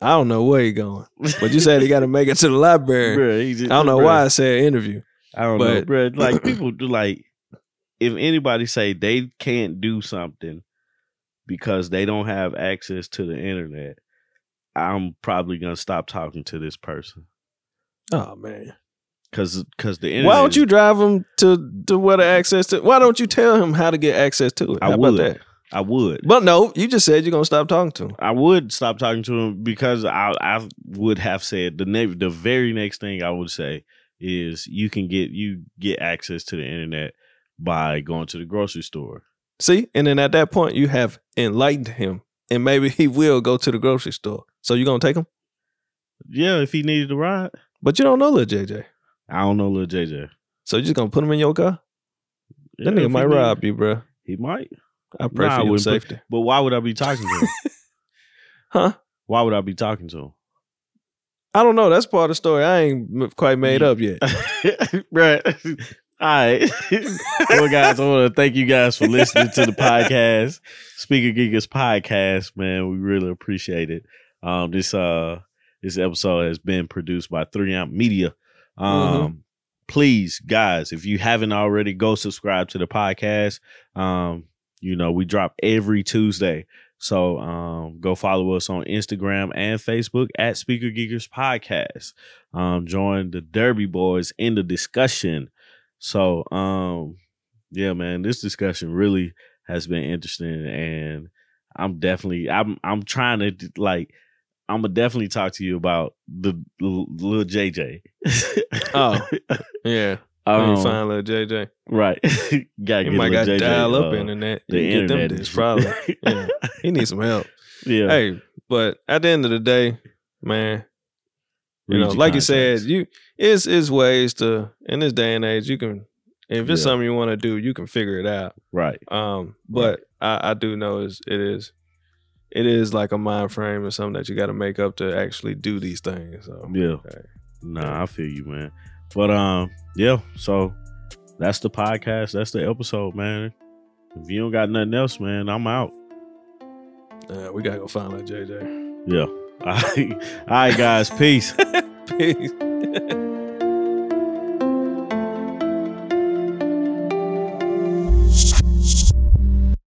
I don't know where he going. But you said he got to make it to the library. Bruh, just, I don't know bruh, why I said interview. I don't know, bro. *clears throat* Like people do like if anybody say they can't do something because they don't have access to the internet, I'm probably gonna stop talking to this person Oh man. because because the internet. Why don't you drive him to to where the access to why don't you tell him how to get access to it? I How about would. I would. But no, you just said you're gonna stop talking to him. I would stop talking to him because I I would have said the ne- the very next thing I would say is you can get you get access to the internet by going to the grocery store. See? And then at that point you have enlightened him. And maybe he will go to the grocery store. So you gonna take him? Yeah, if he needed to ride. But you don't know little JJ. I don't know, little JJ. So you just gonna put him in your car? Yeah, That nigga might rob you, bro. He might. I pray Nah, for your put- safety. But why would I be talking to him? *laughs* Huh? why would I be talking to him? I don't know. That's part of the story I ain't quite made up yet. *laughs* right. *laughs* All right. well, guys, I want to thank you guys for listening to the podcast, Speaker Geekers podcast. Man, we really appreciate it. Um, this uh, this episode has been produced by Three Amp Media. Um, please, guys, if you haven't already, go subscribe to the podcast. Um, you know, we drop every Tuesday. So um, go follow us on Instagram and Facebook at Speaker Geekers Podcast. Um, join the Derby Boys in the discussion. So um, yeah, man, this discussion really has been interesting, and I'm definitely I'm I'm trying to like I'm gonna definitely talk to you about the little JJ. Oh, *laughs* Yeah. Um, you find little JJ. right. *laughs* Gotta He get might got JJ, dial up uh, internet. the to get them internet discs, is- probably. *laughs* Yeah. He needs some help. *laughs* yeah. Hey, but at the end of the day, man, you Read know, like you said, contacts. you is is ways to in this day and age you can if it's Yeah. something you want to do, you can figure it out. right. Um, but I, I do know is it is it is like a mind frame or something that you got to make up to actually do these things. So Yeah. okay. Nah, I feel you, man. But um, yeah. So that's the podcast. That's the episode, man. If you don't got nothing else, man, I'm out. Uh, we gotta go find that JJ. Yeah. All right, *laughs* All right guys. Peace. *laughs* Peace. *laughs*